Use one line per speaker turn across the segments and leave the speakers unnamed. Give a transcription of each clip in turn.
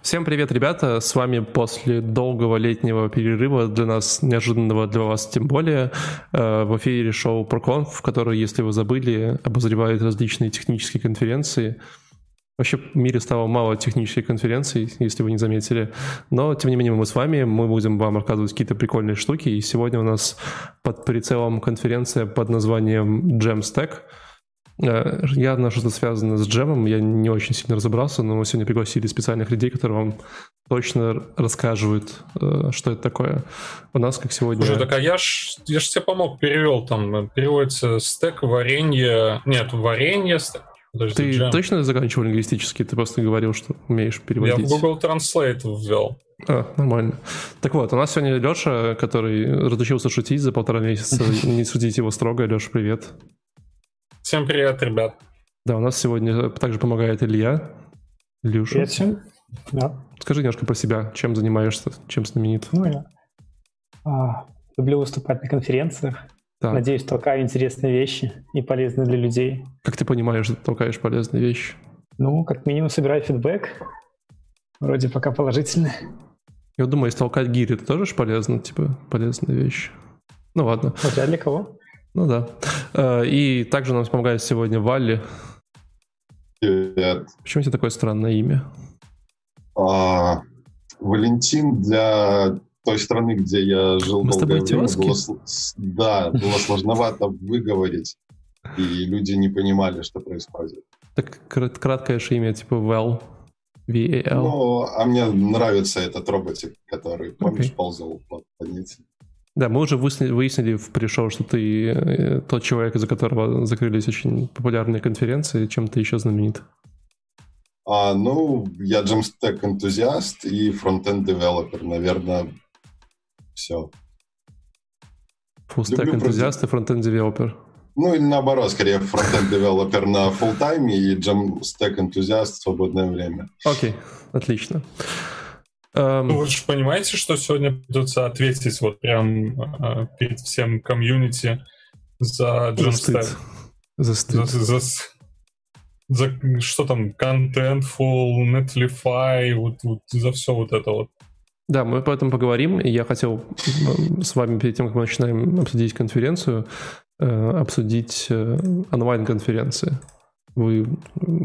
Всем привет, ребята! С вами после долгого летнего перерыва, для нас неожиданного, для вас тем более, э, в эфире шоу ProConf, в которое, если вы забыли, обозревает различные технические конференции. Вообще в мире стало мало технических конференций, если вы не заметили. Но, тем не менее, мы с вами, мы будем вам рассказывать какие-то прикольные штуки. И сегодня у нас под прицелом конференция под названием Jamstack — Э, явно что-то связано с джемом, я не очень сильно разобрался, но мы сегодня пригласили специальных людей, которые вам точно расскажут, э, что это такое. У нас, как сегодня...
Слушай, так а я ж, я ж тебе помог, перевел, там переводится стек, варенье... Нет, варенье, стек.
Подожди, ты джем. точно заканчивал лингвистический? Ты просто говорил, что умеешь переводить.
Я в Google Translate ввел.
А, нормально. Так вот, у нас сегодня Леша, который разучился шутить за полтора месяца. Не судите его строго. Леша, привет.
Всем привет, ребят.
Да, у нас сегодня также помогает Илья. Илюша.
Привет всем.
Да. Скажи немножко про себя, чем занимаешься, чем знаменит.
Ну, я а, люблю выступать на конференциях. Так. Надеюсь, толкаю интересные вещи и полезные для людей.
Как ты понимаешь, что ты толкаешь полезные вещи?
Ну, как минимум собираю фидбэк. Вроде пока положительный.
Я думаю, если толкать гири, это тоже полезно, типа, полезная вещь. Ну ладно.
Хотя для кого?
Ну да. Э, и также нам помогает сегодня Валли.
Привет.
Почему у тебя такое странное имя?
А, Валентин для той страны, где я жил
Мы долгое время,
было, да, было сложновато выговорить, и люди не понимали, что происходит.
Так краткое же имя, типа Val.
VAL. Ну, а мне нравится этот роботик, который, помнишь, okay. ползал по планете.
Да, мы уже выяснили в пришел, что ты э, тот человек, из-за которого закрылись очень популярные конференции. Чем ты еще знаменит?
А, ну, я Jamstack энтузиаст и frontend developer, наверное, все.
Full-stack энтузиаст и frontend developer.
Ну, или наоборот, скорее frontend developer на full time е и Jamstack энтузиаст в свободное время.
Окей, отлично.
Um, вы же понимаете, что сегодня придется ответить вот прям uh, перед всем комьюнити за Jamstack?
За стыд. За, за,
за, что там, Contentful, Netlify, вот, вот за все вот это вот.
Да, мы по этому поговорим. И я хотел с вами перед тем, как мы начинаем обсудить конференцию, э, обсудить э, онлайн-конференции. Вы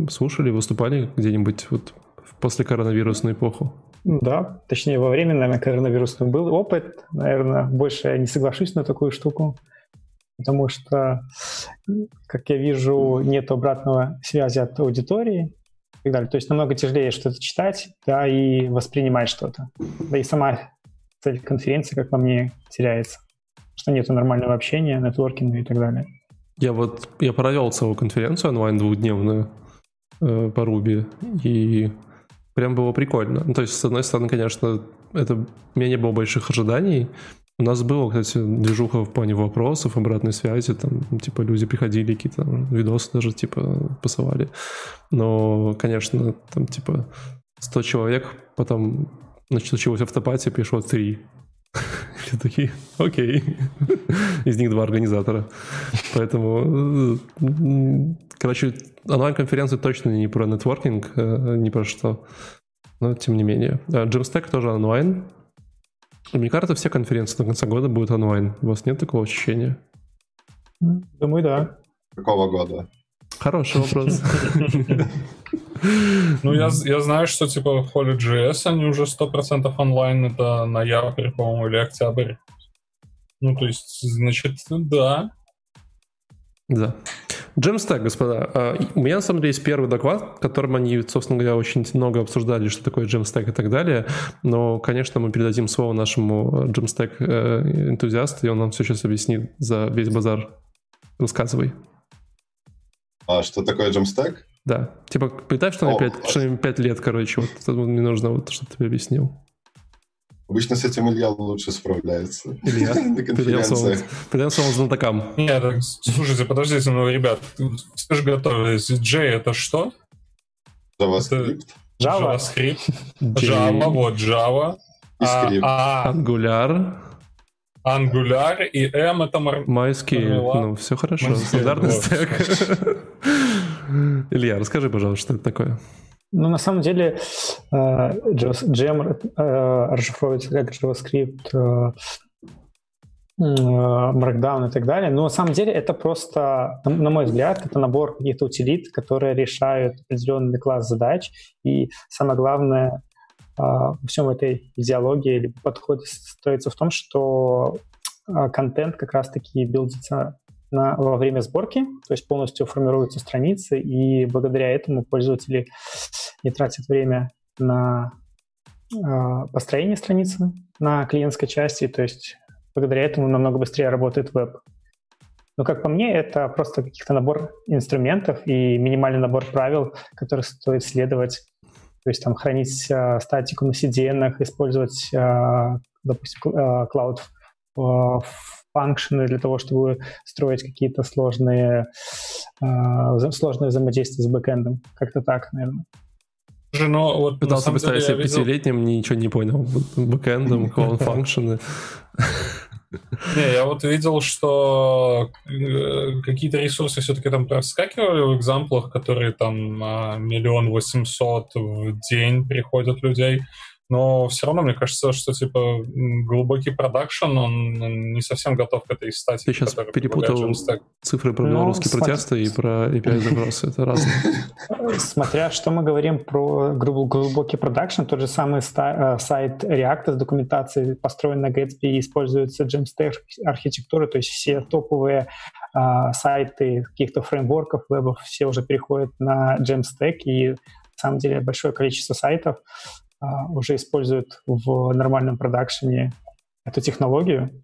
слушали, выступали где-нибудь вот после коронавирусную эпоху?
Да, точнее, во время, наверное, коронавирусного был опыт. Наверное, больше я не соглашусь на такую штуку, потому что, как я вижу, нет обратного связи от аудитории и так далее. То есть намного тяжелее что-то читать, да, и воспринимать что-то. Да и сама цель конференции, как по мне, теряется. Что нету нормального общения, нетворкинга и так далее.
Я вот, я провел целую конференцию онлайн двухдневную э, по Руби, и прям было прикольно. Ну, то есть, с одной стороны, конечно, это у меня не было больших ожиданий. У нас было, кстати, движуха в плане вопросов, обратной связи, там, типа, люди приходили, какие-то видосы даже, типа, посылали. Но, конечно, там, типа, 100 человек, потом началось автопатия, пришло 3. Все такие, окей. Из них два организатора. Поэтому, короче, онлайн-конференции точно не про нетворкинг, э, не про что. Но тем не менее. Jamstack тоже онлайн. Мне кажется, все конференции до конца года будут онлайн. У вас нет такого ощущения?
Думаю, да.
Какого года?
Хороший вопрос.
Ну, я, я знаю, что типа в Holy.js они уже 100% онлайн, это ноябрь, по-моему, или октябрь. Ну, то есть, значит, да.
Да. Jamstack, господа. А, у меня, на самом деле, есть первый доклад, в котором они, собственно говоря, очень много обсуждали, что такое Jamstack и так далее. Но, конечно, мы передадим слово нашему Jamstack э, энтузиасту, и он нам все сейчас объяснит за весь базар. Рассказывай.
А что такое Jamstack?
Да. Типа, представь, что, О, 5, что им 5 лет, короче, вот мне нужно, вот, чтобы ты объяснил.
Обычно с этим Илья лучше справляется.
Илья. Придем слово знатокам.
Нет, слушайте, подождите, ну, ребят, все же готовились. J это что?
JavaScript.
Java.
JavaScript. Java, вот Java.
И скрипт.
А, а, Angular.
Angular и M это.
MySQL. Ну, все хорошо. Стандартный стек. Илья, расскажи, пожалуйста, что это такое.
Ну, на самом деле, GM расшифровывается как JavaScript, Markdown и так далее. Но на самом деле это просто, на мой взгляд, это набор каких-то утилит, которые решают определенный класс задач. И самое главное во всем этой идеологии или подходе строится в том, что контент как раз-таки билдится на, во время сборки, то есть полностью формируются страницы, и благодаря этому пользователи не тратят время на э, построение страницы на клиентской части, то есть благодаря этому намного быстрее работает веб. Но, как по мне, это просто каких-то набор инструментов и минимальный набор правил, которые стоит следовать. То есть там хранить э, статику на CDN, использовать, э, допустим, э, Cloud э, функшены для того, чтобы строить какие-то сложные, э, сложные взаимодействия с бэкэндом. Как-то так, наверное.
Же, но вот Пытался представить себя пятилетним, видел... ничего не понял. Бэкэндом, клоун функшены.
Не, я вот видел, что э, какие-то ресурсы все-таки там проскакивали в экзамплах, которые там миллион восемьсот в день приходят людей но все равно мне кажется, что типа глубокий продакшн, он, он не совсем готов к этой стати.
Ты сейчас перепутал цифры про белорусские ну, протесты и про API запросы. Это разные.
Смотря что мы говорим про глубокий продакшн, тот же самый э, сайт React с документацией построен на Gatsby и используется Jamstack архитектуры, то есть все топовые а, сайты каких-то фреймворков, вебов, все уже переходят на Jamstack, и на самом деле большое количество сайтов уже используют в нормальном продакшене эту технологию.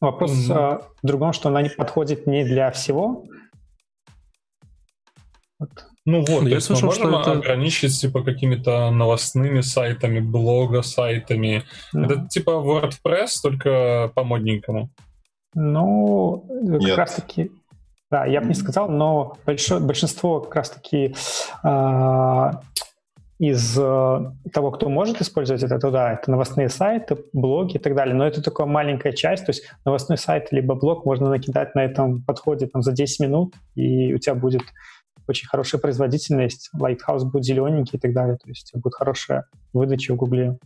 Вопрос mm-hmm. в другом, что она не подходит не для всего.
Вот. Ну вот, ну, я слышал, что это... ограничить типа какими-то новостными сайтами, блога-сайтами. Mm-hmm. Это типа WordPress, только по модненькому.
Ну, Нет. как раз-таки да, я бы не сказал, но большое, большинство как раз-таки э, из э, того, кто может использовать это, то да, это новостные сайты, блоги и так далее. Но это только маленькая часть, то есть новостной сайт либо блог можно накидать на этом подходе там, за 10 минут, и у тебя будет очень хорошая производительность, Lighthouse будет зелененький и так далее. То есть будет хорошая выдача в Гугле.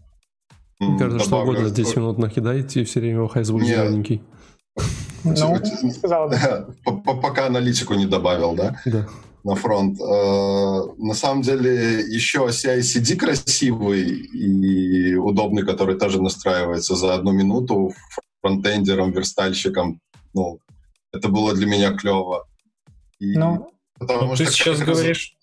Мне кажется, что угодно за 10 минут накидаете, и все время Lighthouse будет зелененький.
Ну, не сказал,
да. Пока аналитику не добавил, да?
Да
на фронт. Э, на самом деле еще CI-CD красивый и удобный, который тоже настраивается за одну минуту фронтендером, верстальщиком. Ну, это было для меня клево.
И ну,
потому что, ты сейчас говоришь,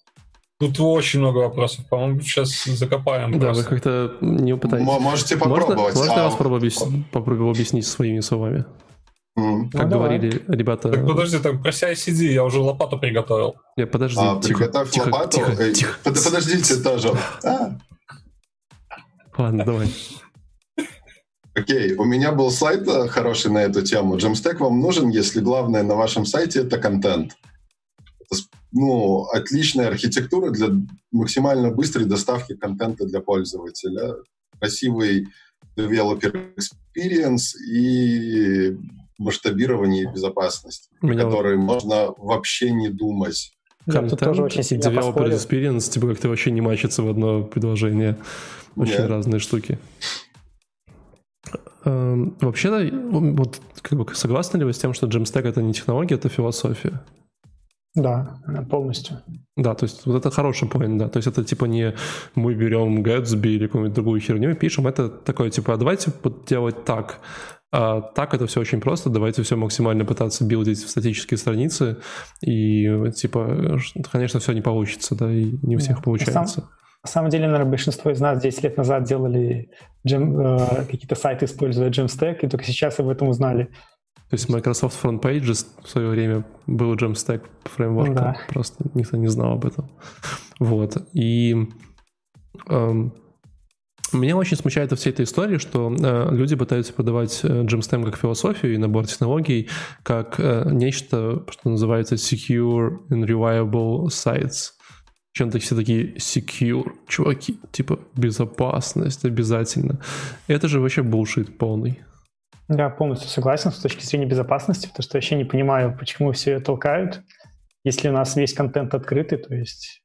Тут очень много вопросов. По-моему, сейчас закопаем.
Да, просто. вы как-то не пытаетесь.
Можете попробовать.
Можно, можно а... я вас попробую объяснить, попробую объяснить своими словами? Mm. Как ну, говорили давай. ребята...
Так подожди, так про CI-CD я уже лопату приготовил.
Нет, подожди,
а, тихо, приготовь тихо, лопату? Тихо, Эй, тихо. Под, подождите тоже. А.
Ладно, давай.
Окей, у меня был сайт э, хороший на эту тему. Jamstack вам нужен, если главное на вашем сайте это контент. Это, ну, отличная архитектура для максимально быстрой доставки контента для пользователя. Красивый developer experience и масштабирование и безопасность, Меня которые вот... можно вообще не думать.
Контент, тоже очень сильно Developer Experience, типа как-то вообще не мачится в одно предложение. Очень Нет. разные штуки. Эм, вообще, вот как бы согласны ли вы с тем, что Jamstack это не технология, это философия?
Да, полностью.
Да, то есть вот это хороший point, да. То есть это типа не мы берем Gatsby или какую-нибудь другую херню и пишем, это такое типа, а давайте делать так. А так это все очень просто, давайте все максимально пытаться билдить в статические страницы, и типа, конечно, все не получится, да, и не у всех да. получается. Сам,
на самом деле, наверное, большинство из нас 10 лет назад делали джем, э, какие-то сайты, используя Jamstack, и только сейчас об этом узнали.
То есть Microsoft Front Pages в свое время был Jamstack фреймворк, да. просто никто не знал об этом. Вот. И эм, меня очень смущает во всей этой истории, что э, люди пытаются продавать э, Jamstack как философию и набор технологий как э, нечто, что называется secure and reliable sites. Чем-то все такие secure, чуваки, типа безопасность обязательно. Это же вообще булшит полный.
Я полностью согласен с точки зрения безопасности, потому что я вообще не понимаю, почему все ее толкают. Если у нас весь контент открытый, то есть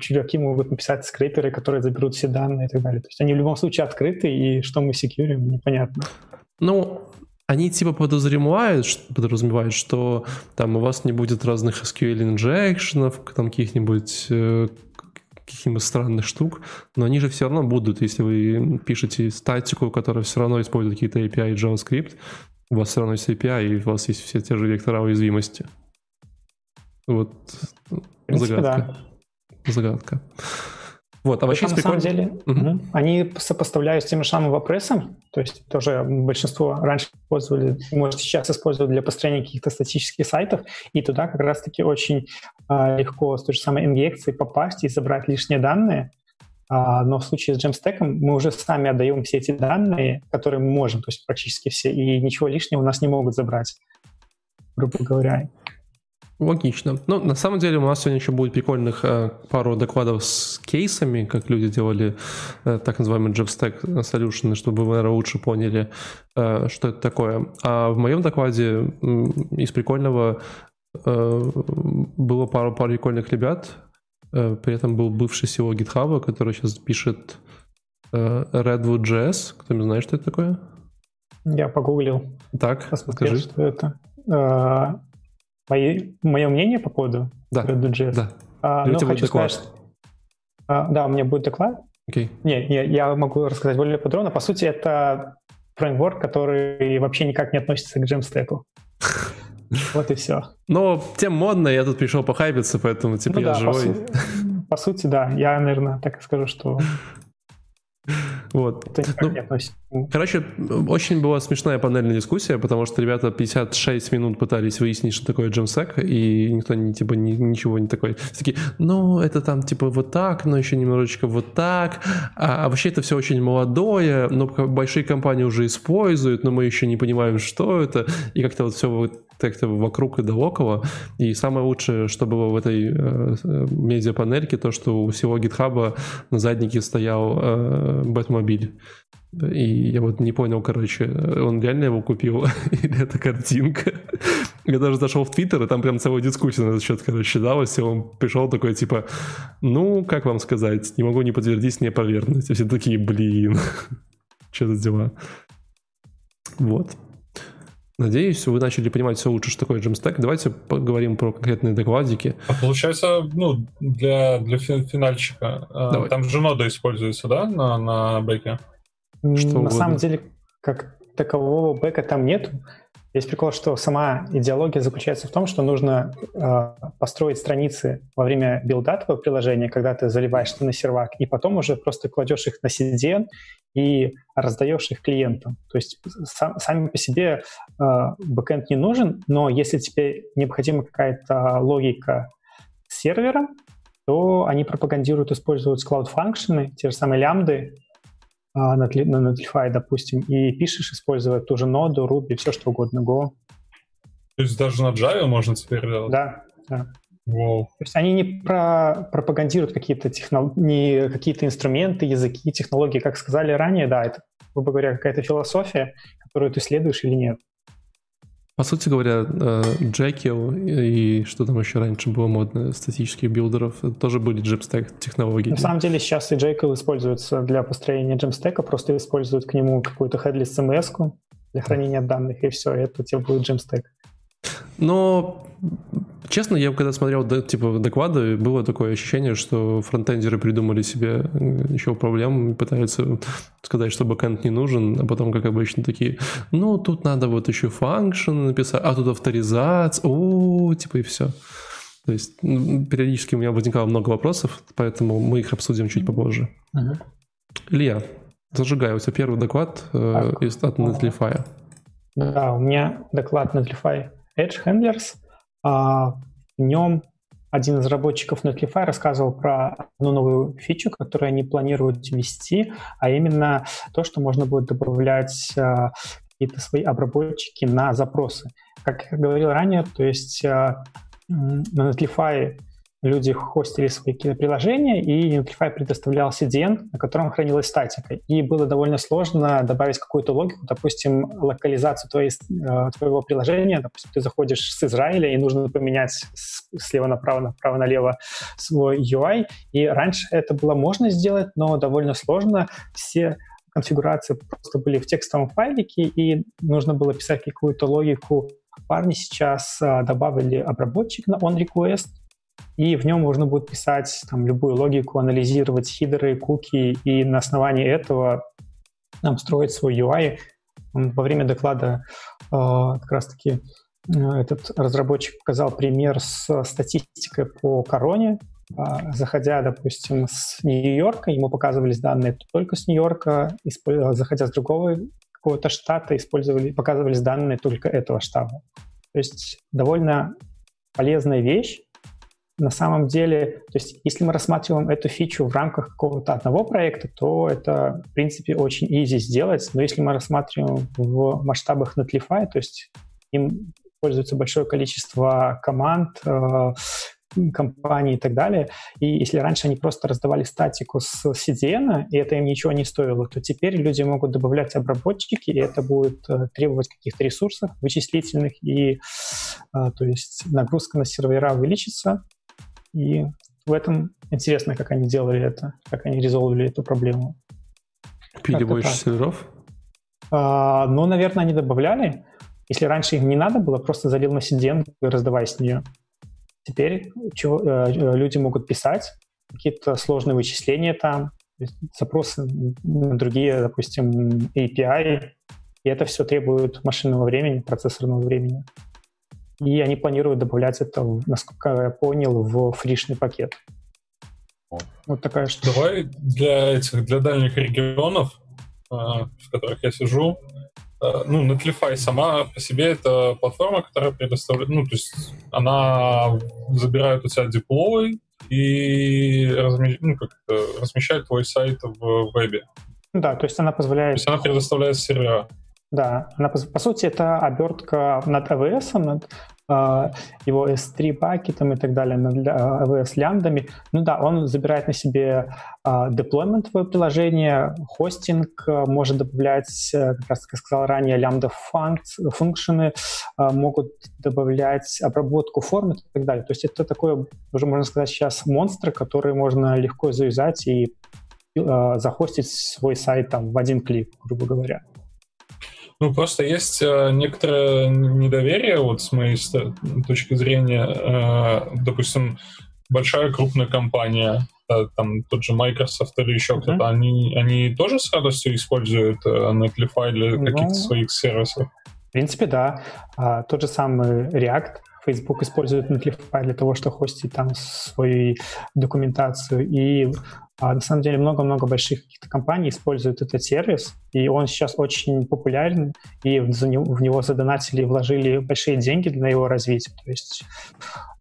чуваки могут написать скрейперы, которые заберут все данные и так далее. То есть они в любом случае открыты, и что мы секьюрим, непонятно.
Ну, они типа подразумевают, подразумевают, что там у вас не будет разных SQL инжекшенов, там каких-нибудь э, каких-нибудь странных штук, но они же все равно будут, если вы пишете статику, которая все равно использует какие-то API и JavaScript, у вас все равно есть API, и у вас есть все те же вектора уязвимости. Вот принципе, загадка. Да. Загадка.
Вот, а вообще на самом деле угу. они сопоставляют с тем же самым вопросом, то есть тоже большинство раньше использовали, может сейчас используют для построения каких-то статических сайтов, и туда как раз-таки очень э, легко с той же самой инъекцией попасть и забрать лишние данные, а, но в случае с Jamstack мы уже сами отдаем все эти данные, которые мы можем, то есть практически все, и ничего лишнего у нас не могут забрать, грубо говоря.
Логично. Ну, на самом деле у нас сегодня еще будет прикольных э, пару докладов с кейсами, как люди делали э, так называемый Jamstack Solution, чтобы вы, наверное, лучше поняли, э, что это такое. А в моем докладе э, из прикольного э, было пару, пару прикольных ребят. Э, при этом был бывший SEO GitHub, который сейчас пишет э, Redwood.js. Кто-нибудь знает, что это такое?
Я погуглил.
Так,
Посмотрел, скажи. что это. Мои, мое мнение по поводу
да,
Redux.js?
Да.
А, ну, хочу доклад? сказать, а, да, у меня будет доклад.
Okay.
Не, не, я могу рассказать более подробно. По сути, это фреймворк, который вообще никак не относится к Jamstack. Вот и все.
Но тем модно, я тут пришел похайпиться, поэтому типа ну, я да, живой.
По, су- по сути, да. Я, наверное, так и скажу, что
вот. Ну, короче, очень была смешная панельная дискуссия, потому что ребята 56 минут пытались выяснить, что такое джемсек, и никто не, типа ни, ничего не такой. Все такие, ну, это там типа вот так, но еще немножечко вот так. А, а вообще это все очень молодое, но большие компании уже используют, но мы еще не понимаем, что это. И как-то вот все вот как-то вокруг и до около. И самое лучшее, что было в этой э, медиапанельке, то, что у всего гитхаба на заднике стоял э, Бэтмобиль. И я вот не понял, короче, он реально его купил или это картинка? Я даже зашел в Твиттер, и там прям целая дискуссия на этот счет, короче, далась, и он пришел такой, типа, ну, как вам сказать, не могу не подтвердить, не опровергнуть. И все такие, блин, что за дела? Вот. Надеюсь, вы начали понимать все лучше, что такое Jamstack. Давайте поговорим про конкретные докладики.
А получается, ну, для, для финальщика, а, Давай. там же нода используется, да, на, на бэке?
Что на угодно. самом деле, как такового бэка там нет. Есть прикол, что сама идеология заключается в том, что нужно э, построить страницы во время билда твоего приложения, когда ты заливаешь на сервак, и потом уже просто кладешь их на CDN и раздаешь их клиентам. То есть сам, сами по себе э, бэкэнд не нужен, но если тебе необходима какая-то логика с сервером, то они пропагандируют, используют cloud функшены, те же самые лямбды, а, на, на Netlify, допустим, и пишешь, используя ту же ноду, Ruby, все что угодно, Go.
То есть даже на Java можно теперь делать?
Да, да.
Wow.
То есть они не про пропагандируют какие-то технол... не какие-то инструменты, языки, технологии, как сказали ранее, да, это, грубо говоря, какая-то философия, которую ты следуешь или нет.
По сути говоря, э, и что там еще раньше было модно, статических билдеров, тоже были Jamstack технологии.
На самом деле сейчас и Jekyll используется для построения Jamstack, просто используют к нему какую-то headless CMS для хранения данных, и все, это тебе будет Jamstack.
Но Честно, я когда смотрел типа доклады, было такое ощущение, что фронтендеры придумали себе еще проблем, пытаются сказать, что бэкэнд не нужен, а потом, как обычно, такие, ну, тут надо вот еще function написать, а тут авторизация, о, типа и все. То есть периодически у меня возникало много вопросов, поэтому мы их обсудим чуть попозже. Uh-huh. Илья, зажигай, у тебя первый доклад э, из, от Netlify.
Да, у меня доклад Netlify Edge Handlers — в нем один из разработчиков Netlify рассказывал про одну новую фичу, которую они планируют ввести, а именно то, что можно будет добавлять а, какие-то свои обработчики на запросы. Как я говорил ранее, то есть а, на Netlify люди хостили свои приложения, и Netlify предоставлял CDN, на котором хранилась статика. И было довольно сложно добавить какую-то логику, допустим, локализацию твоей, э, твоего приложения. Допустим, ты заходишь с Израиля, и нужно поменять слева направо, направо налево свой UI. И раньше это было можно сделать, но довольно сложно. Все конфигурации просто были в текстовом файлике, и нужно было писать какую-то логику. Парни сейчас э, добавили обработчик на onRequest, и в нем можно будет писать там, любую логику, анализировать хидеры, куки, и на основании этого нам строить свой UI. Во время доклада э, как раз-таки э, этот разработчик показал пример с статистикой по короне. Э, заходя, допустим, с Нью-Йорка, ему показывались данные только с Нью-Йорка, заходя с другого какого-то штата, использовали, показывались данные только этого штата. То есть довольно полезная вещь, на самом деле, то есть если мы рассматриваем эту фичу в рамках какого-то одного проекта, то это, в принципе, очень easy сделать, но если мы рассматриваем в масштабах Netlify, то есть им пользуется большое количество команд, э, компаний и так далее. И если раньше они просто раздавали статику с CDN, и это им ничего не стоило, то теперь люди могут добавлять обработчики, и это будет э, требовать каких-то ресурсов вычислительных, и э, то есть нагрузка на сервера увеличится, и в этом интересно, как они делали это, как они резолвили эту проблему.
Пили больше серверов?
А, ну, наверное, они добавляли. Если раньше им не надо было, просто залил на CDN и раздавай с нее. Теперь чего, э, люди могут писать какие-то сложные вычисления там, запросы на другие, допустим, API, и это все требует машинного времени, процессорного времени и они планируют добавлять это, насколько я понял, в фришный пакет. Вот такая
штука. Давай для этих, для дальних регионов, а, в которых я сижу, а, ну, Netlify сама по себе это платформа, которая предоставляет, ну, то есть она забирает у тебя диплой и разми... ну, как размещает твой сайт в вебе.
Да, то есть она позволяет... То
есть она предоставляет сервера.
Да, она, по, по сути, это обертка над AWS, над э, его S3 пакетом и так далее, над AWS ляндами. Ну да, он забирает на себе э, deployment твое приложение, хостинг, э, может добавлять, э, как раз, как я сказал ранее, лямбда функшены, э, могут добавлять обработку форм и так далее. То есть это такое, уже можно сказать сейчас, монстр, который можно легко завязать и э, захостить свой сайт там в один клик, грубо говоря.
Ну, просто есть э, некоторое недоверие, вот с моей точки зрения, э, допустим, большая крупная компания, э, там тот же Microsoft или еще mm-hmm. кто-то, они, они тоже с радостью используют Netlify для ну, каких-то своих сервисов?
В принципе, да. А, тот же самый React, Facebook использует Netlify для того, чтобы хостить там свою документацию. И а, на самом деле много-много больших каких-то компаний используют этот сервис, и он сейчас очень популярен, и за него, в него вложили большие деньги на его развитие. То есть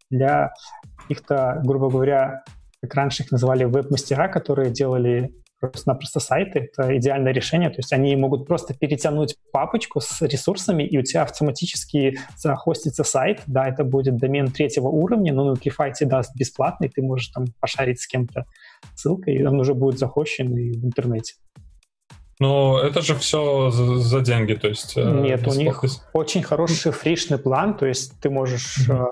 для каких-то, грубо говоря, как раньше их называли веб-мастера, которые делали просто-напросто сайты, это идеальное решение. То есть они могут просто перетянуть папочку с ресурсами, и у тебя автоматически захостится сайт. Да, это будет домен третьего уровня, но Notify тебе даст бесплатный, ты можешь там пошарить с кем-то ссылкой, и он уже будет захощен и в интернете.
Но это же все за, деньги, то есть... Э,
Нет, у них очень хороший фришный план, то есть ты можешь mm-hmm.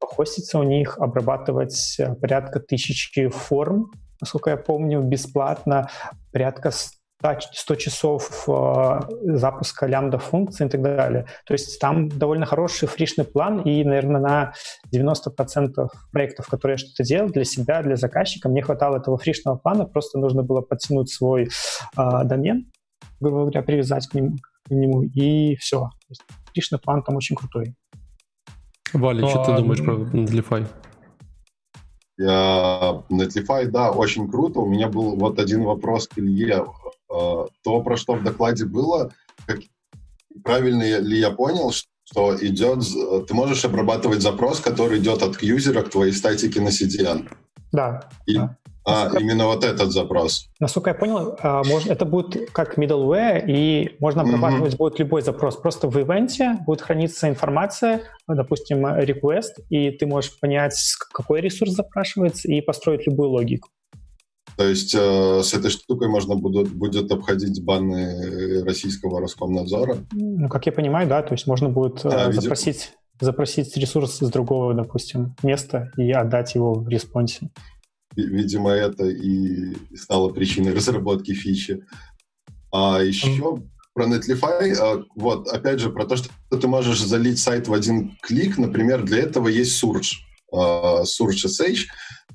хоститься у них, обрабатывать э, порядка тысячи форм насколько я помню, бесплатно порядка 100, 100 часов э, запуска лямбда функций и так далее. То есть там довольно хороший фришный план, и, наверное, на 90% проектов, которые я что-то делал для себя, для заказчика, мне хватало этого фришного плана, просто нужно было подтянуть свой э, домен, грубо говоря, привязать к нему, к нему и все. Фришный план там очень крутой.
Валя, Но, что ты думаешь про Netlify?
Netlify, да, очень круто. У меня был вот один вопрос к Илье. Э, то, про что в докладе было, как, правильно ли я понял, что идет, ты можешь обрабатывать запрос, который идет от юзера к твоей статике на CDN.
Да.
И,
да.
А, насколько, именно вот этот запрос.
Насколько я понял, а, это будет как middleware, и можно обрабатывать mm-hmm. будет любой запрос. Просто в ивенте будет храниться информация, допустим, request, и ты можешь понять, какой ресурс запрашивается, и построить любую логику.
То есть э, с этой штукой можно будет, будет обходить баны российского Роскомнадзора?
Ну, как я понимаю, да. То есть можно будет э, а, запросить, запросить ресурс с другого, допустим, места и отдать его в респонсе.
Видимо, это и стало причиной разработки фичи. А еще про Netlify, а, вот, опять же, про то, что ты можешь залить сайт в один клик, например, для этого есть Surge, а, Surge SH,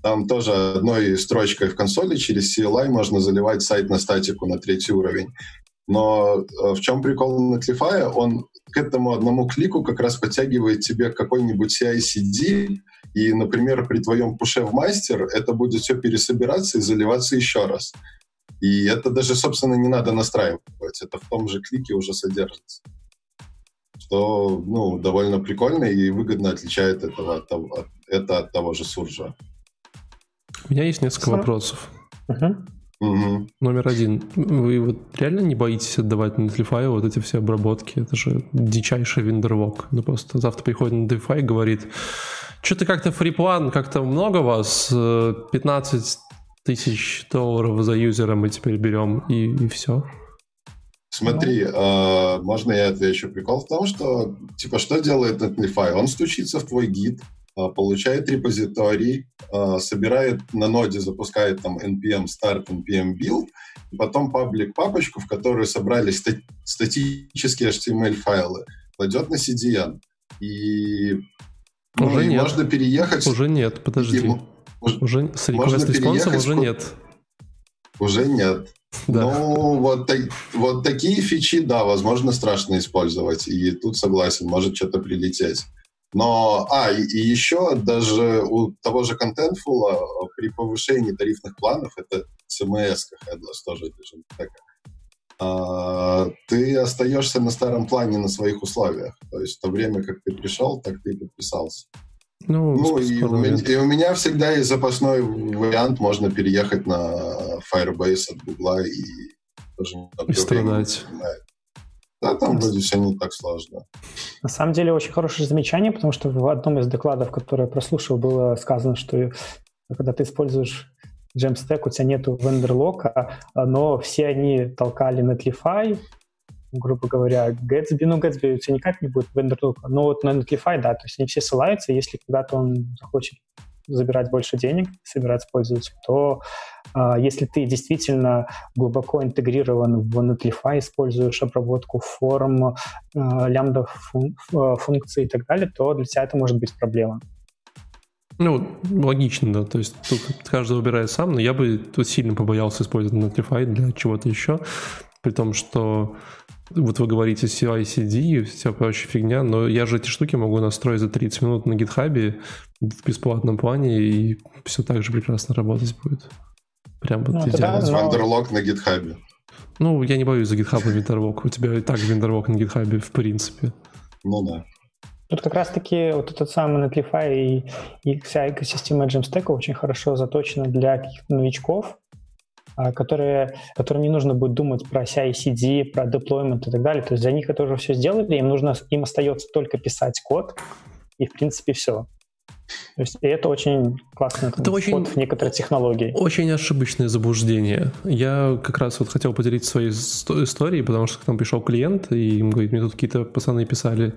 там тоже одной строчкой в консоли через CLI можно заливать сайт на статику на третий уровень. Но а, в чем прикол Netlify? Он к этому одному клику как раз подтягивает тебе какой-нибудь CI-CD, и, например, при твоем пуше в мастер это будет все пересобираться и заливаться еще раз. И это даже, собственно, не надо настраивать. Это в том же клике уже содержится. Что, ну, довольно прикольно и выгодно отличает этого от того, от, это от того же суржа.
У меня есть несколько Сам. вопросов. Угу. Угу. Номер один. Вы вот реально не боитесь отдавать на Netlify вот эти все обработки? Это же дичайший виндерлог. Ну просто завтра приходит на Netlify и говорит, что-то как-то фриплан, как-то много вас, 15 э, тысяч долларов за юзера мы теперь берем и, и все.
Смотри, э, можно я отвечу? Прикол в том, что, типа, что делает Netlify? Он стучится в твой гид, э, получает репозиторий, э, собирает на ноде, запускает там npm start, npm build, и потом паблик папочку, в которую собрались стати- статические HTML файлы, кладет на CDN. И
ну, уже нет.
можно переехать.
Уже нет, подожди. Ему... Уже с request респонсом уже нет.
Уже нет. Да. Ну, вот, так, вот такие фичи, да, возможно, страшно использовать. И тут согласен, может что-то прилететь. Но, а, и, и еще даже у того же Contentful при повышении тарифных планов, это CMS, headless тоже так, а, ты остаешься на старом плане на своих условиях. То есть в то время, как ты пришел, так ты подписался. Ну, ну и, у меня, и у меня всегда есть запасной вариант, можно переехать на Firebase от Гугла и
тоже и страдать.
Да, там вроде все не так сложно.
На самом деле очень хорошее замечание, потому что в одном из докладов, который я прослушал, было сказано, что когда ты используешь Jamstack, у тебя нету вендерлока, но все они толкали Netlify, грубо говоря, Gatsby, ну, Gatsby у тебя никак не будет вендерлока, но вот на Netlify, да, то есть они все ссылаются, если когда-то он захочет забирать больше денег, собирать пользователей, то э, если ты действительно глубоко интегрирован в Netlify, используешь обработку форм, э, лямбда фун, функций и так далее, то для тебя это может быть проблема.
Ну, логично, да. То есть тут каждый выбирает сам, но я бы тут сильно побоялся использовать Netlify для чего-то еще. При том, что вот вы говорите CI-CD и вся прочая фигня, но я же эти штуки могу настроить за 30 минут на гитхабе в бесплатном плане, и все так же прекрасно работать будет. Прям вот ну, идеально.
Да, но... Вандерлог на гитхабе.
Ну, я не боюсь за GitHub и Виндерлог. У тебя и так Виндерлог на гитхабе в принципе.
Ну да.
Тут как раз-таки вот этот самый Netlify и, и вся экосистема Jamstack очень хорошо заточена для каких-то новичков, которые, которым не нужно будет думать про CI-CD, про deployment и так далее. То есть за них это уже все сделали, им нужно, им остается только писать код, и в принципе все. То есть и это очень классный это очень, в некоторые технологии.
Очень ошибочное заблуждение. Я как раз вот хотел поделиться своей историей, потому что к нам пришел клиент, и им говорит, мне тут какие-то пацаны писали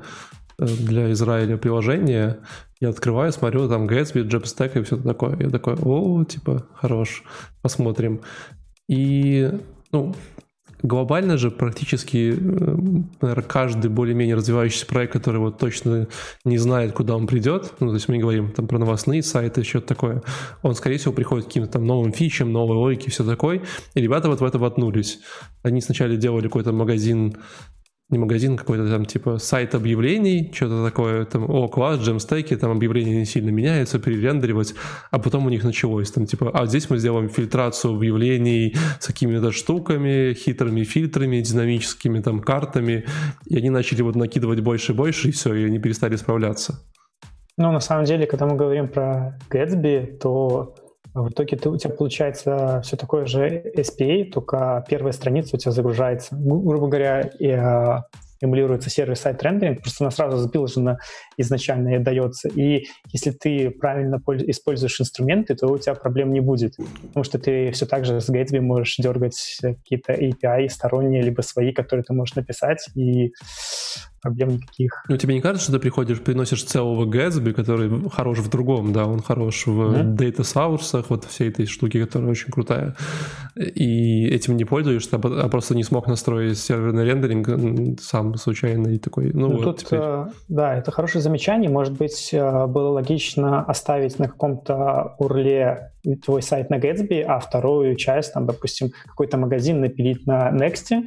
Э, для Израиля приложение, я открываю, смотрю, там Gatsby, JetStack и все такое. Я такой, о, типа, хорош, посмотрим. И, ну, глобально же практически, э, наверное, каждый более-менее развивающийся проект, который вот точно не знает, куда он придет, ну, то есть мы не говорим там про новостные сайты, что-то такое, он, скорее всего, приходит к каким-то там новым фичам, новой логике, все такое, и ребята вот в это воткнулись. Они сначала делали какой-то магазин не магазин, какой-то там типа сайт объявлений, что-то такое, там, о, класс, джемстеки, там объявления не сильно меняются, перерендеривать, а потом у них началось, там, типа, а здесь мы сделаем фильтрацию объявлений с какими-то штуками, хитрыми фильтрами, динамическими там картами, и они начали вот накидывать больше и больше, и все, и они перестали справляться.
Ну, на самом деле, когда мы говорим про Gatsby, то в итоге ты, у тебя получается все такое же SPA, только первая страница у тебя загружается. Грубо говоря, и, а, эмулируется сервис-сайт рендеринг, просто она сразу запиложена изначально и дается. И если ты правильно используешь инструменты, то у тебя проблем не будет, потому что ты все так же с Gatsby можешь дергать какие-то API сторонние, либо свои, которые ты можешь написать, и проблем никаких.
Ну, тебе не кажется, что ты приходишь, приносишь целого Gatsby, который хорош в другом, да, он хорош в mm-hmm. Data Source, вот всей этой штуки, которая очень крутая, и этим не пользуешься, а просто не смог настроить серверный рендеринг сам случайно и такой, ну, ну вот
тут. Э, да, это хорошее замечание, может быть, э, было логично оставить на каком-то урле твой сайт на Gatsby, а вторую часть, там, допустим, какой-то магазин напилить на Next,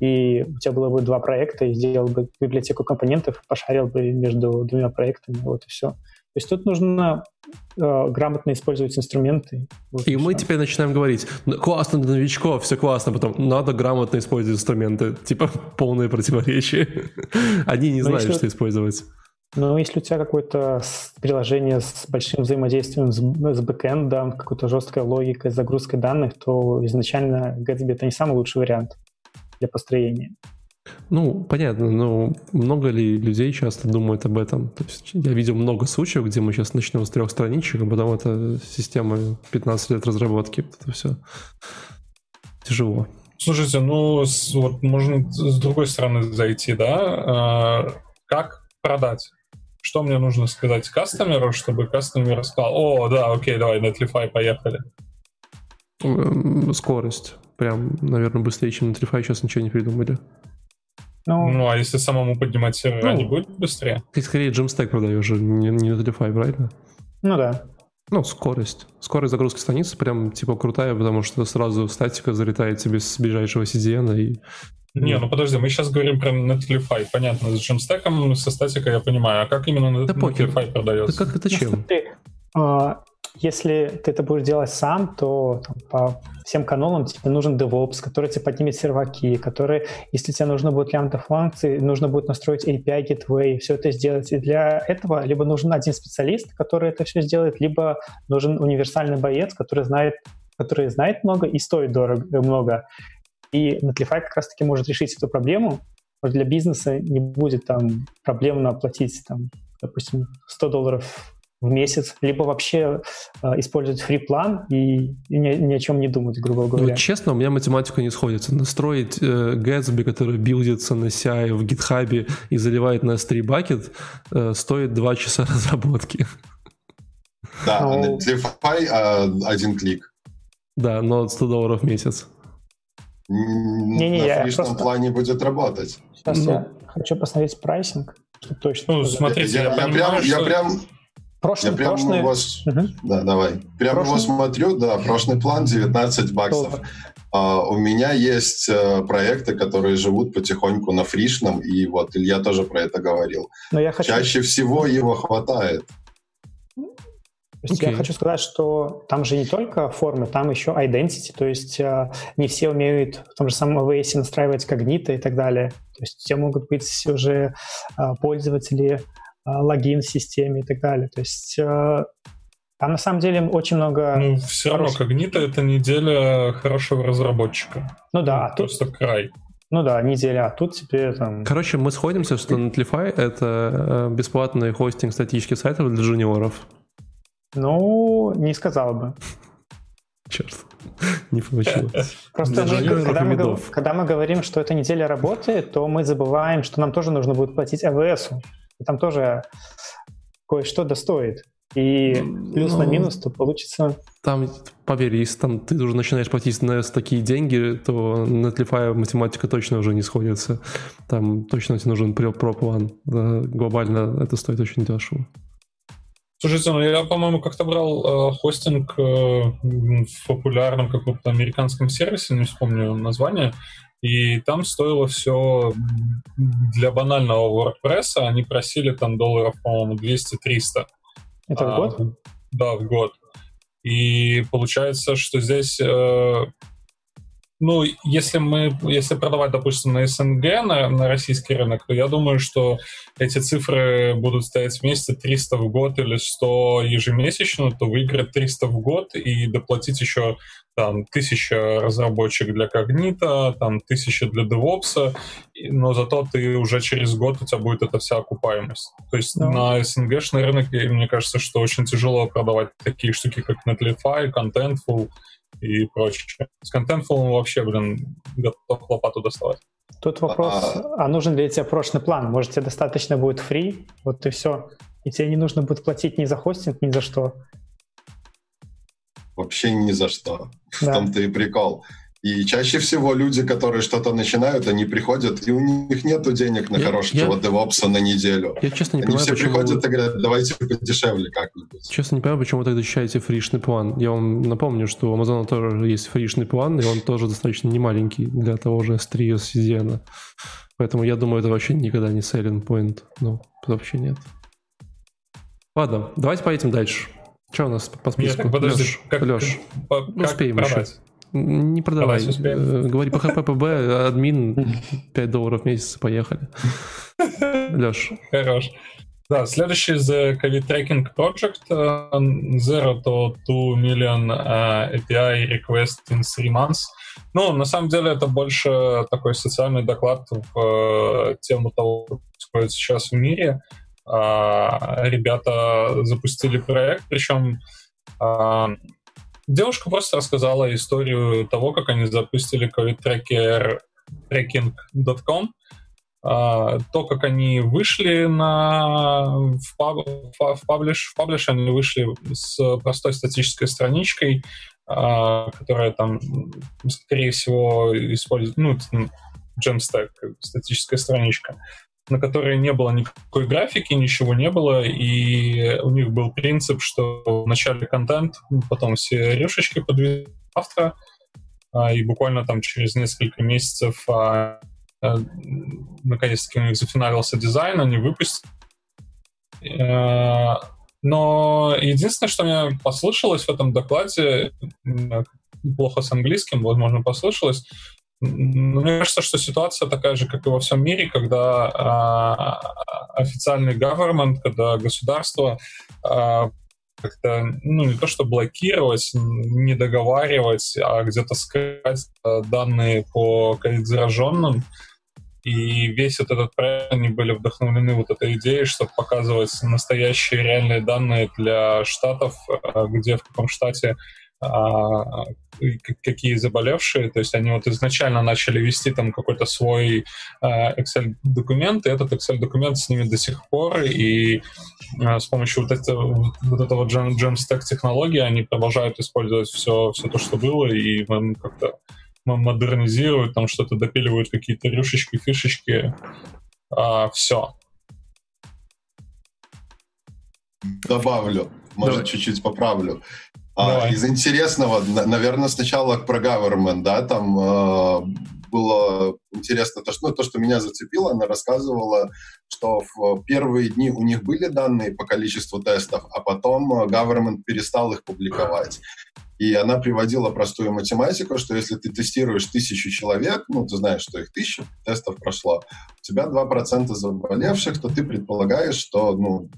и у тебя было бы два проекта, и сделал бы библиотеку компонентов, пошарил бы между двумя проектами, вот и все. То есть тут нужно э, грамотно использовать инструменты.
Вот и, мы теперь начинаем говорить, «Ну, классно для новичков, все классно, потом надо грамотно использовать инструменты. Типа полное противоречие. Они не знают, что использовать.
Ну, если у тебя какое-то приложение с большим взаимодействием с, с бэкэндом, какой-то жесткой логикой, загрузкой данных, то изначально Gatsby — это не самый лучший вариант для построения.
Ну, понятно, но много ли людей часто думают об этом? То есть я видел много случаев, где мы сейчас начнем с трех страничек, а потом это система 15 лет разработки. Это все тяжело.
Слушайте, ну вот можно с другой стороны зайти, да? А, как продать? Что мне нужно сказать кастомеру, чтобы кастомер сказал, о, да, окей, давай, Netlify, поехали?
Скорость. Прям, наверное, быстрее, чем Netlify сейчас ничего не придумали.
Ну, ну а если самому поднимать сервера, ну, не будет быстрее?
Ты скорее Jamstack продаешь же, не, не Netlify, правильно?
Ну да.
Ну, скорость. Скорость загрузки страницы прям, типа, крутая, потому что сразу статика залетает тебе с ближайшего CDN и...
Не, ну подожди, мы сейчас говорим про Netlify. Понятно, с Jamstack, со статикой я понимаю. А как именно да Netlify продается?
Да как это чем? Ну, смотри,
а, если ты это будешь делать сам, то там, по всем канонам тебе нужен DevOps, который тебе поднимет серваки, который, если тебе нужно будет лямбда функции, нужно будет настроить API Gateway, все это сделать. И для этого либо нужен один специалист, который это все сделает, либо нужен универсальный боец, который знает, который знает много и стоит дорого, много. И Netlify как раз-таки может решить эту проблему. Для бизнеса не будет там проблемно оплатить, там, допустим, 100 долларов в месяц, либо вообще э, использовать фри-план и, и ни, ни о чем не думать, грубо говоря.
Ну, честно, у меня математика не сходится. Настроить э, Gatsby, который билдится на CI в GitHub и заливает на S3 бакет, э, стоит 2 часа разработки.
Да, а Netlify э, один клик.
Да, но 100 долларов в месяц.
Не-не, на я просто... плане будет работать.
Сейчас ну... я хочу посмотреть прайсинг, чтобы точно...
Ну, смотрите, я, я,
я, прям, что... я прям Прошлый, я прямо прошлый... вас... Угу. Да, давай. Прямо прошлый... его смотрю, да, прошлый план 19 баксов. Uh, у меня есть uh, проекты, которые живут потихоньку на фришном, и вот Илья тоже про это говорил. Но я хочу... Чаще всего его хватает.
То есть okay. я хочу сказать, что там же не только формы, там еще identity, то есть э, не все умеют в том же самом AWS настраивать когниты и так далее. То есть у тебя могут быть уже э, пользователи логин в системе и так далее. То есть э, там на самом деле очень много...
Ну, все равно когнита — это неделя хорошего разработчика.
Ну да, а
тут... Просто край.
Ну да, неделя, а тут теперь там...
Короче, мы сходимся, что Netlify — это э, бесплатный хостинг статических сайтов для джуниоров.
Ну, не сказал бы.
Черт, не получилось.
Просто мы, когда, мы, когда мы говорим, что это неделя работы, то мы забываем, что нам тоже нужно будет платить АВСу. И там тоже кое-что достоит. И плюс ну, на минус, то получится...
Там, поверь, если там ты уже начинаешь платить на такие деньги, то на Netlify математика точно уже не сходится. Там точно тебе нужен про-план. Да, глобально это стоит очень дешево.
Слушайте, ну я, по-моему, как-то брал э, хостинг э, в популярном каком-то американском сервисе, не вспомню название, и там стоило все для банального WordPress, они просили там долларов, по-моему, 200-300.
Это а, в год?
Да, в год. И получается, что здесь э, ну, если мы, если продавать, допустим, на СНГ, на, на российский рынок, то я думаю, что эти цифры будут стоять вместе 300 в год или 100 ежемесячно, то выиграть 300 в год и доплатить еще там 1000 разработчик для Когнита, там 1000 для DevOps, но зато ты уже через год у тебя будет эта вся окупаемость. То есть да. на СНГшный рынок, мне кажется, что очень тяжело продавать такие штуки, как Netlify, Contentful, и прочее. С Contentful вообще, блин, готов лопату доставать.
Тут вопрос, а, а нужен ли тебе прошлый план? Может, тебе достаточно будет free, вот и все. И тебе не нужно будет платить ни за хостинг, ни за что.
Вообще ни за что. Да. В том-то и прикол. И чаще всего люди, которые что-то начинают, они приходят, и у них нет денег на я, хорошего я, девопса на неделю.
Я честно не
они
понимаю,
все
почему...
приходят и говорят, давайте подешевле как-нибудь.
Честно не понимаю, почему вы тогда защищаете фришный план. Я вам напомню, что у Amazon тоже есть фришный план, и он тоже достаточно немаленький для того же S3 CDN. Поэтому я думаю, это вообще никогда не selling point. Ну, вообще нет. Ладно, давайте поедем дальше. Что у нас по списку?
Нет, подожди, Леш,
как, Леш, как, успеем продать? еще. Не продавай. Э, говори по HPPB, админ 5 долларов в месяц, поехали. Леш.
Хорош. Да, следующий The COVID Tracking Project. Uh, zero to 2 million uh, API request in 3 months. Ну, на самом деле, это больше такой социальный доклад в тему того, что происходит сейчас в мире. Uh, ребята запустили проект, причем uh, Девушка просто рассказала историю того, как они запустили COVID-трекер tracking.com, а, то, как они вышли на, в, паб, в, паблиш, в паблиш, они вышли с простой статической страничкой, а, которая там, скорее всего, использует, ну, Jamstack, статическая страничка на которой не было никакой графики, ничего не было, и у них был принцип, что вначале контент, потом все решечки подвезут завтра, а, и буквально там через несколько месяцев а, а, наконец-таки у них зафиналился дизайн, они выпустили. А, но единственное, что мне послышалось в этом докладе, плохо с английским, возможно, послышалось, ну, мне кажется, что ситуация такая же, как и во всем мире, когда а, официальный government, когда государство а, как-то, ну, не то что блокировать, не договаривать, а где-то скрывать а, данные по ковид-зараженным. И весь вот этот проект, они были вдохновлены вот этой идеей, чтобы показывать настоящие реальные данные для штатов, где, в каком штате какие заболевшие, то есть они вот изначально начали вести там какой-то свой а, Excel-документ, и этот Excel-документ с ними до сих пор, и а, с помощью вот, этого, вот этого Jamstack технологии они продолжают использовать все, все то, что было, и как-то модернизируют, там что-то допиливают, какие-то рюшечки, фишечки, а, все.
Добавлю, может, чуть-чуть поправлю. А, из интересного, наверное, сначала про government, да, там э, было интересно то, что, ну, то, что меня зацепило, она рассказывала, что в первые дни у них были данные по количеству тестов, а потом government перестал их публиковать. И она приводила простую математику, что если ты тестируешь тысячу человек, ну, ты знаешь, что их тысяча тестов прошло, у тебя 2% заболевших, то ты предполагаешь, что, ну,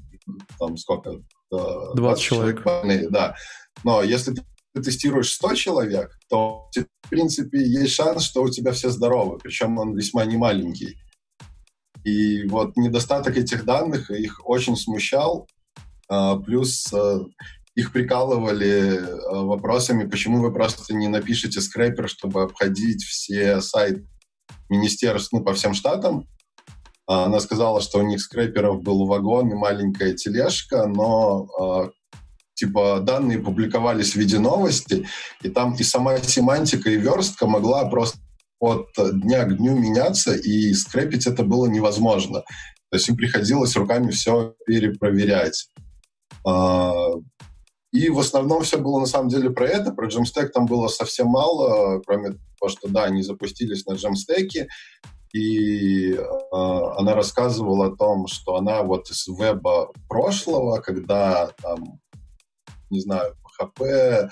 там сколько?
20, 20 человек.
человек да. Но если ты тестируешь 100 человек, то, в принципе, есть шанс, что у тебя все здоровы, причем он весьма немаленький. И вот недостаток этих данных их очень смущал, а, плюс а, их прикалывали а, вопросами, почему вы просто не напишете скрепер, чтобы обходить все сайты министерств ну, по всем штатам. Она сказала, что у них скрепперов был вагон и маленькая тележка, но типа данные публиковались в виде новости, и там и сама семантика, и верстка могла просто от дня к дню меняться, и скрепить это было невозможно. То есть им приходилось руками все перепроверять. А, и в основном все было на самом деле про это. Про Jamstack там было совсем мало, кроме того, что да, они запустились на Jamstack, и э, она рассказывала о том, что она вот из веба прошлого, когда там не знаю, PHP,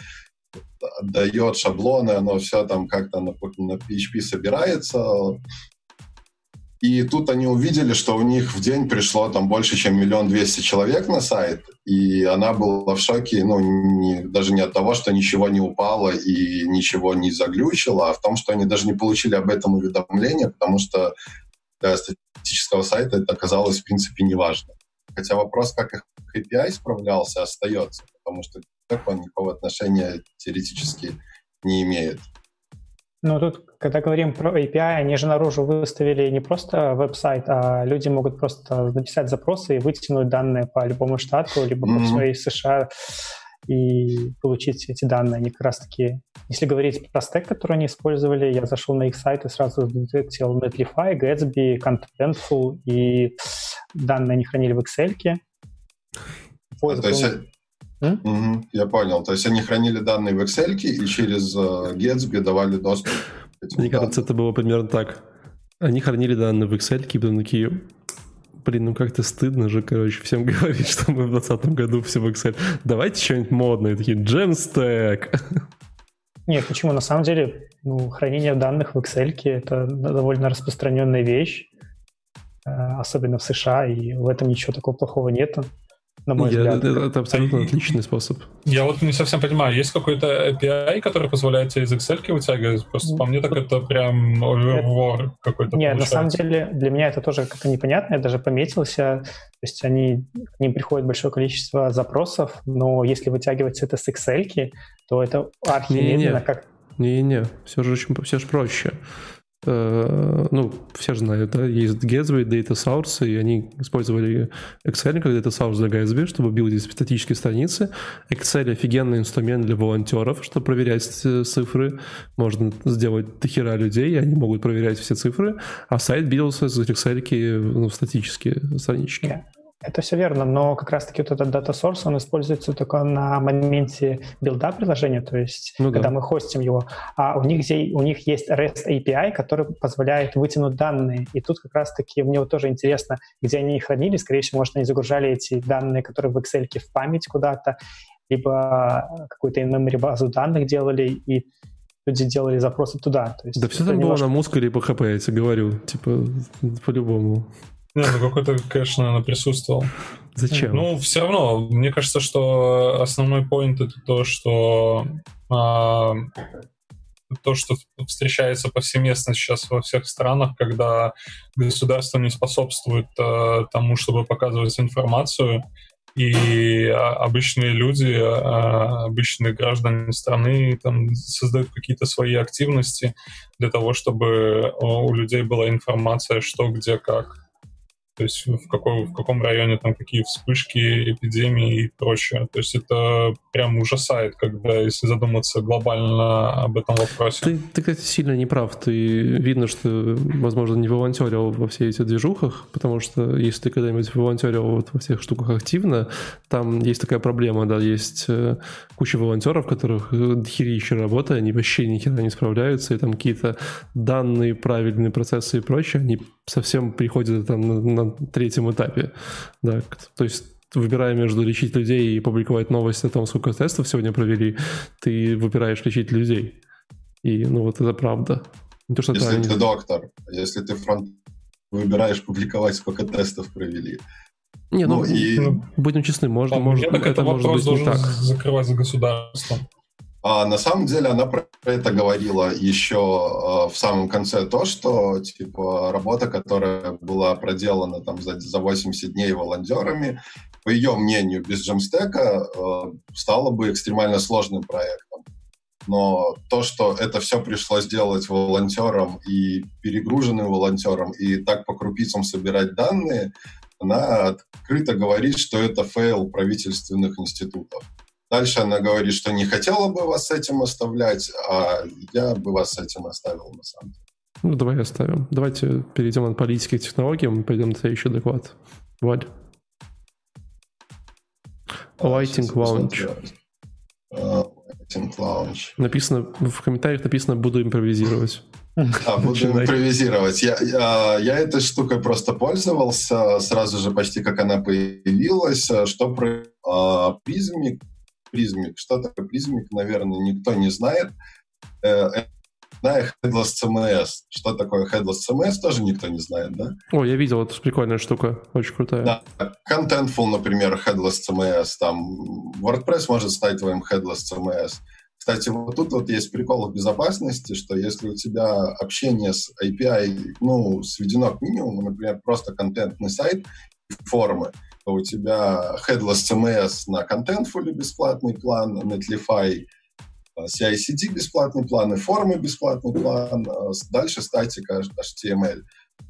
дает шаблоны, оно все там как-то на, на PHP собирается. И тут они увидели, что у них в день пришло там больше, чем миллион двести человек на сайт, и она была в шоке, ну, не, даже не от того, что ничего не упало и ничего не заглючило, а в том, что они даже не получили об этом уведомления, потому что для статического сайта это оказалось, в принципе, неважно. Хотя вопрос, как их API справлялся, остается, потому что так он никакого отношения теоретически не имеет.
Ну, тут, когда говорим про API, они же наружу выставили не просто веб-сайт, а люди могут просто написать запросы и вытянуть данные по любому штату, либо mm-hmm. по всей США и получить эти данные. Они как раз-таки, если говорить про стек, который они использовали, я зашел на их сайт и сразу детектил Netlify, Gatsby, Contentful, и данные они хранили в Excel.
А, то есть Угу, я понял. То есть они хранили данные в Excel и через uh, Gatsby давали доступ
Мне кажется, это было примерно так. Они хранили данные в Excel, и потом такие, блин, ну как-то стыдно же, короче, всем говорить, что мы в 2020 году все в Excel. Давайте что-нибудь модное. Такие, Jamstack.
Нет, почему? На самом деле, ну, хранение данных в Excel это довольно распространенная вещь, э, особенно в США, и в этом ничего такого плохого нету на мой
я,
взгляд.
Это, это абсолютно отличный способ.
Я вот не совсем понимаю, есть какой-то API, который позволяет тебе из Excel вытягивать? Просто по мне так это прям overwar какой-то
Нет, на самом деле для меня это тоже как-то непонятно, я даже пометился, то есть они, к ним приходит большое количество запросов, но если вытягивать это с Excel, то это архи как...
Не-не, все же очень все же проще. Э, ну, все же знают, да, есть Gatsby, Data Source, и они использовали Excel как Data Source для Gatsby, чтобы билдить статические страницы. Excel офигенный инструмент для волонтеров, чтобы проверять цифры. Можно сделать дохера людей, и они могут проверять все цифры, а сайт бился из Excel ну, статические странички. Yeah.
Это все верно, но как раз-таки вот этот data source, он используется только на моменте билда приложения, то есть ну, когда да. мы хостим его. А у них, у них есть REST API, который позволяет вытянуть данные. И тут как раз-таки мне вот тоже интересно, где они их хранили. Скорее всего, может, они загружали эти данные, которые в Excel в память куда-то, либо какую-то in-memory базу данных делали, и люди делали запросы туда.
То есть да все там немножко... было на мускуле по ХП, я тебе говорю, типа, по-любому.
Не, ну какой-то кэш, наверное, присутствовал.
Зачем?
Ну, все равно, мне кажется, что основной поинт это то, что а, то, что встречается повсеместно сейчас во всех странах, когда государство не способствует а, тому, чтобы показывать информацию, и а, обычные люди, а, обычные граждане страны там создают какие-то свои активности для того, чтобы у людей была информация, что, где, как то есть в, какой, в каком районе там какие вспышки, эпидемии и прочее. То есть это прям ужасает, когда, если задуматься глобально об этом вопросе.
Ты, ты кстати, сильно не прав. Ты видно, что, возможно, не волонтерил во всей этих движухах, потому что если ты когда-нибудь волонтерил вот во всех штуках активно, там есть такая проблема, да, есть э, куча волонтеров, которых херища работа, они вообще ни хера не справляются, и там какие-то данные, правильные процессы и прочее, они совсем приходят там на, на третьем этапе. Да, то есть выбирая между лечить людей и публиковать новости о том, сколько тестов сегодня провели, ты выбираешь лечить людей. И, ну, вот это правда.
Не то, что если это... ты доктор, если ты фронт выбираешь публиковать, сколько тестов провели.
Не, ну, ну и... будем честны, можно, может, это,
это может быть не так. закрывать за государством.
А на самом деле она про это говорила еще э, в самом конце то, что типа работа, которая была проделана там за, за 80 дней волонтерами, по ее мнению, без Jamstack а э, стала бы экстремально сложным проектом. Но то, что это все пришлось делать волонтерам и перегруженным волонтерам, и так по крупицам собирать данные, она открыто говорит, что это фейл правительственных институтов. Дальше она говорит, что не хотела бы вас с этим оставлять, а я бы вас с этим оставил на самом деле.
Ну, давай оставим. Давайте перейдем от политики к технологиям, пойдем на следующий доклад. Валь. Lighting Lounge.
Lighting Lounge.
Написано, в комментариях написано «буду импровизировать».
А, буду импровизировать. Я, я, я этой штукой просто пользовался сразу же почти как она появилась. Что про а, призме призмик. Что такое призмик, наверное, никто не знает. Знаю Headless CMS. Что такое Headless CMS, тоже никто не знает, да?
О, я видел, это прикольная штука, очень крутая. Да,
Contentful, например, Headless CMS, там WordPress может стать твоим Headless CMS. Кстати, вот тут вот есть прикол в безопасности, что если у тебя общение с API, ну, сведено к минимуму, например, просто контентный сайт, формы, у тебя Headless CMS на Contentful бесплатный план, Netlify CI-CD бесплатный план и формы бесплатный план, а дальше статика HTML.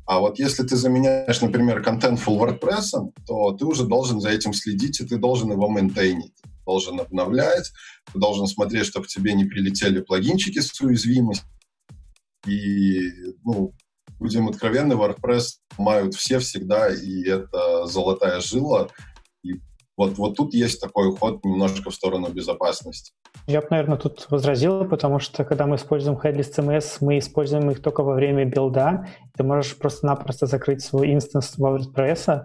А вот если ты заменяешь, например, Contentful WordPress, то ты уже должен за этим следить, и ты должен его мейнтейнить, должен обновлять, ты должен смотреть, чтобы тебе не прилетели плагинчики с уязвимостью. И, ну, будем откровенны, WordPress мают все всегда, и это золотая жила. И вот, вот тут есть такой уход немножко в сторону безопасности.
Я бы, наверное, тут возразил, потому что когда мы используем Headless CMS, мы используем их только во время билда. Ты можешь просто-напросто закрыть свой инстанс WordPress,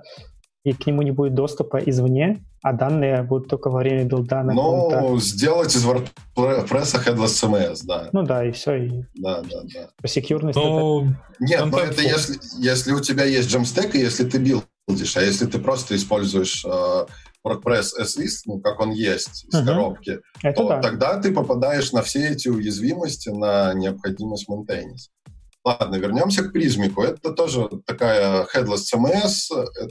и к нему не будет доступа извне, а данные будут только во время билда на
Ну, сделать из WordPress Headless CMS, да.
Ну да, и все. И...
Да, да, да.
По секьюрности
но... это... Нет, но это если, если у тебя есть Jamstack, и если ты билдишь, а если ты просто используешь э, WordPress as is, ну, как он есть из uh-huh. коробки, Это то да. тогда ты попадаешь на все эти уязвимости, на необходимость мейнтейнить. Ладно, вернемся к призмику. Это тоже такая headless CMS, э,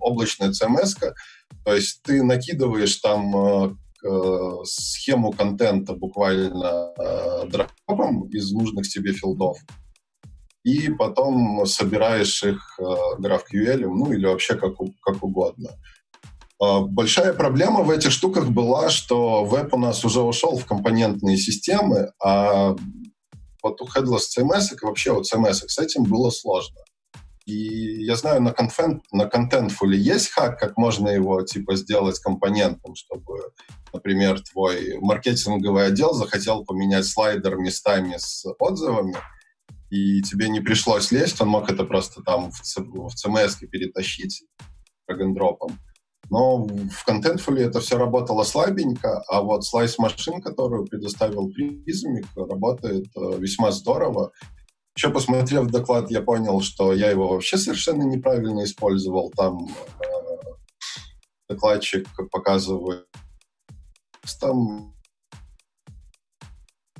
облачная CMS. -ка. То есть ты накидываешь там э, схему контента буквально э, дропом из нужных тебе филдов, и потом собираешь их э, GraphQL, ну или вообще как, как угодно. Э, большая проблема в этих штуках была, что веб у нас уже ушел в компонентные системы, а вот у Headless CMS и вообще у CMS с этим было сложно. И я знаю, на, контент, на Contentful есть хак, как можно его типа сделать компонентом, чтобы, например, твой маркетинговый отдел захотел поменять слайдер местами с отзывами, и тебе не пришлось лезть, он мог это просто там в, в CMS перетащить drag Но в Contentful это все работало слабенько, а вот слайс машин, которую предоставил Prismic, работает э, весьма здорово. Еще посмотрев доклад, я понял, что я его вообще совершенно неправильно использовал. Там э, докладчик показывает там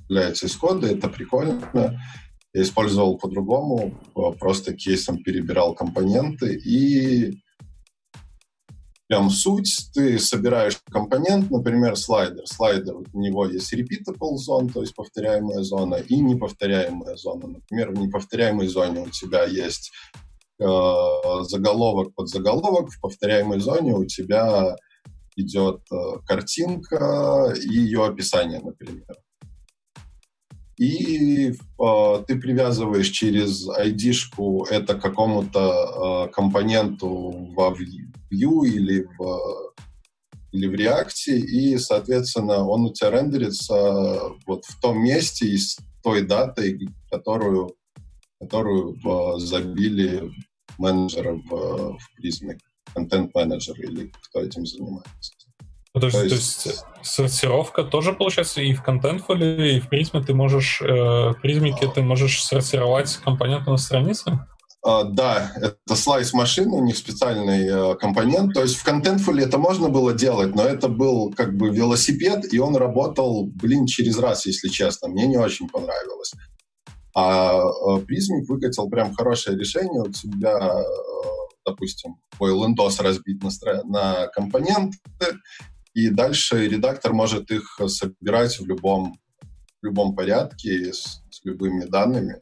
является из кода, это прикольно. Я использовал по-другому, э, просто кейсом перебирал компоненты и прям суть, ты собираешь компонент, например, слайдер. Слайдер, у него есть repeatable zone, то есть повторяемая зона, и неповторяемая зона. Например, в неповторяемой зоне у тебя есть э, заголовок под заголовок, в повторяемой зоне у тебя идет э, картинка и ее описание, например и э, ты привязываешь через ID-шку это к какому-то э, компоненту во Vue или в, или в React, и, соответственно, он у тебя рендерится вот в том месте и с той датой, которую, которую э, забили менеджера в, в призме, контент-менеджер или кто этим занимается.
Ну, то, есть, то, есть... есть сортировка тоже получается и в Contentful, и в призме ты можешь, э, в призмике ты можешь сортировать компоненты на странице?
Uh, да, это слайс машины, у них специальный uh, компонент. То есть в Contentful это можно было делать, но это был как бы велосипед, и он работал, блин, через раз, если честно. Мне не очень понравилось. А uh, Prismic выкатил прям хорошее решение. У тебя, э, допустим, твой лендос разбит на, на компоненты, и дальше редактор может их собирать в любом, в любом порядке с, с любыми данными,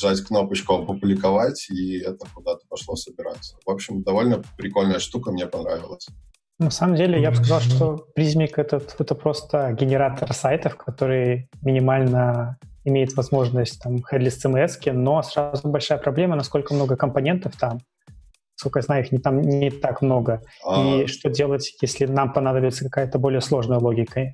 жать кнопочку «Опубликовать», и это куда-то пошло собираться. В общем, довольно прикольная штука, мне понравилась.
На самом деле, я бы сказал, что Prismic это, это просто генератор сайтов, который минимально имеет возможность там headless CMS, но сразу большая проблема, насколько много компонентов там сколько я знаю, их не, там не так много. А... И что делать, если нам понадобится какая-то более сложная логика?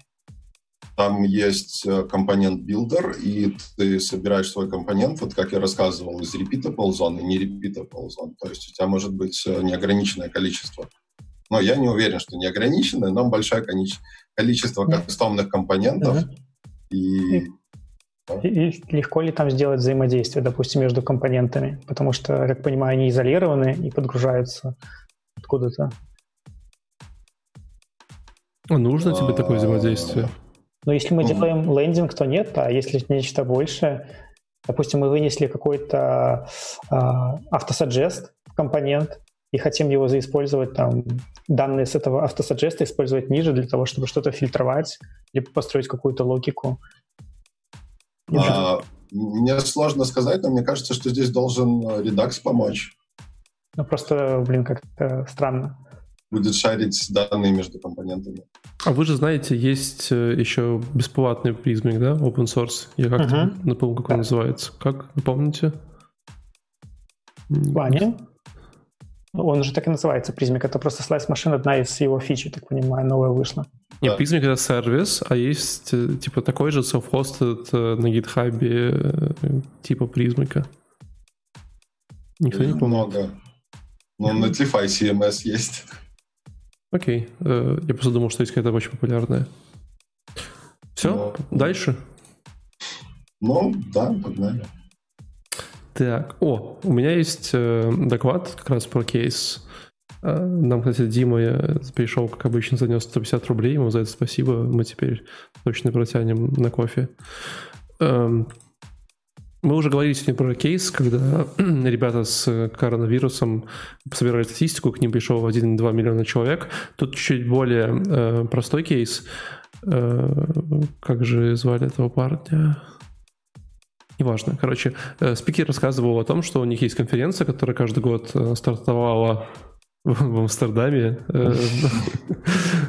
Там есть э, компонент builder, и ты собираешь свой компонент, вот как я рассказывал, из repeatable зон и не repeatable зон. То есть у тебя может быть э, неограниченное количество Но я не уверен, что не ограниченное, но большое количество кастомных компонентов. Uh-huh.
И и легко ли там сделать взаимодействие, допустим, между компонентами? Потому что, как понимаю, они изолированы и подгружаются откуда-то.
А нужно тебе такое взаимодействие?
Но если мы делаем лендинг, то нет, а если нечто большее, допустим, мы вынесли какой-то э, автосаджест компонент и хотим его заиспользовать, там, данные с этого автосаджеста использовать ниже для того, чтобы что-то фильтровать, либо построить какую-то логику.
А, мне сложно сказать, но мне кажется, что здесь должен Redux помочь.
Ну, просто, блин, как-то странно.
Будет шарить данные между компонентами.
А вы же знаете, есть э, еще бесплатный призмик, да, open source. Я как-то uh-huh. напомню, как да. он называется. Как, напомните?
Ваня? Он же так и называется, призмик. Это просто слайс машин, одна из его фич, так понимаю, новая вышла.
Нет, да. Prismic это сервис, а есть э, типа такой же self-hosted э, на GitHub э, типа Prismic.
Никто не помнит. Много. Но на Netlify CMS есть.
Окей. Я просто думал, что есть какая-то очень популярная. Все, Но... дальше?
Ну, да, погнали.
Так, о, у меня есть доклад как раз про кейс нам, кстати, Дима э, пришел, как обычно, занес 150 рублей. Ему за это спасибо. Мы теперь точно протянем на кофе. Эм, мы уже говорили сегодня про кейс, когда ребята с коронавирусом собирали статистику, к ним пришел 1-2 миллиона человек. Тут чуть более э, простой кейс. Э, как же звали этого парня? Неважно. Короче, э, спикер рассказывал о том, что у них есть конференция, которая каждый год э, стартовала в Амстердаме. Э,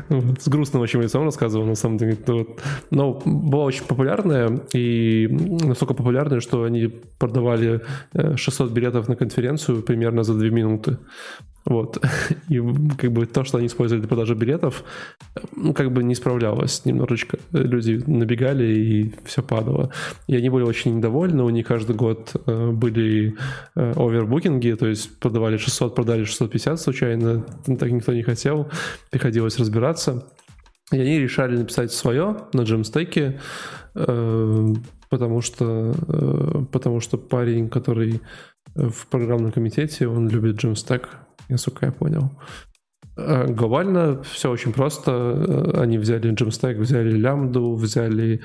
с грустным очень лицом рассказывал, на самом деле. Но была очень популярная, и настолько популярная, что они продавали 600 э, билетов на конференцию примерно за 2 минуты. Вот. И как бы то, что они использовали для продажи билетов, ну, как бы не справлялось немножечко. Люди набегали, и все падало. И они были очень недовольны. У них каждый год э, были овербукинги, то есть продавали 600, продали 650 случайно. Так никто не хотел. Приходилось разбираться. И они решали написать свое на джемстеке, э, потому что, потому что парень, который в программном комитете, он любит джемстек, насколько я понял. А, глобально все очень просто. Э, они взяли Jamstack, взяли лямбду, взяли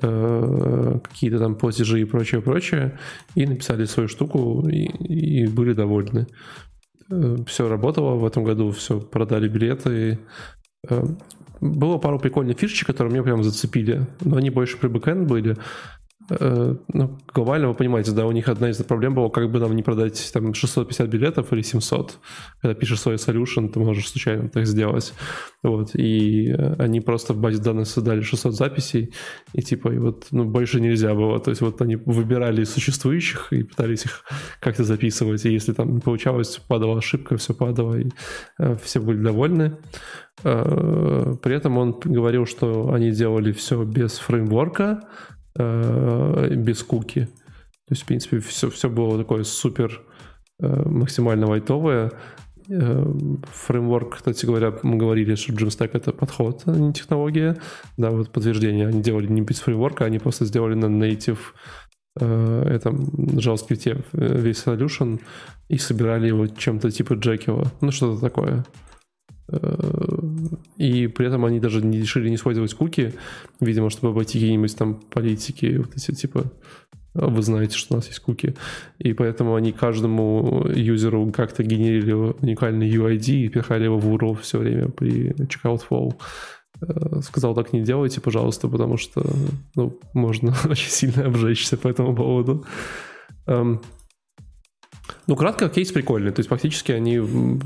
э, какие-то там платежи и прочее, прочее, и написали свою штуку и, и были довольны. Э, все работало в этом году, все продали билеты. Э, было пару прикольных фишечек, которые меня прям зацепили, но они больше при бэкэнд были. Э, ну, глобально вы понимаете, да, у них одна из проблем была, как бы нам не продать там 650 билетов или 700. Когда пишешь свой solution, ты можешь случайно так сделать. Вот, и э, они просто в базе данных создали 600 записей, и типа, и вот, ну, больше нельзя было. То есть вот они выбирали существующих и пытались их как-то записывать, и если там не получалось, падала ошибка, все падало, и э, все были довольны. При этом он говорил, что они делали все без фреймворка, э, без куки. То есть, в принципе, все, все было такое супер э, максимально лайтовое. Э, фреймворк, кстати говоря, мы говорили, что Jamstack это подход, а не технология. Да, вот подтверждение. Они делали не без фреймворка, они просто сделали на native э, этом JavaScript весь solution и собирали его чем-то типа Джекила. Ну, что-то такое. И при этом они даже не решили не использовать куки, видимо, чтобы обойти какие-нибудь там политики, вот эти типа «А вы знаете, что у нас есть куки. И поэтому они каждому юзеру как-то генерили уникальный UID и пихали его в URL все время при checkout flow. Э, сказал, так не делайте, пожалуйста, потому что ну, можно очень сильно обжечься по этому поводу. Эм, ну, кратко, кейс прикольный. То есть, фактически они,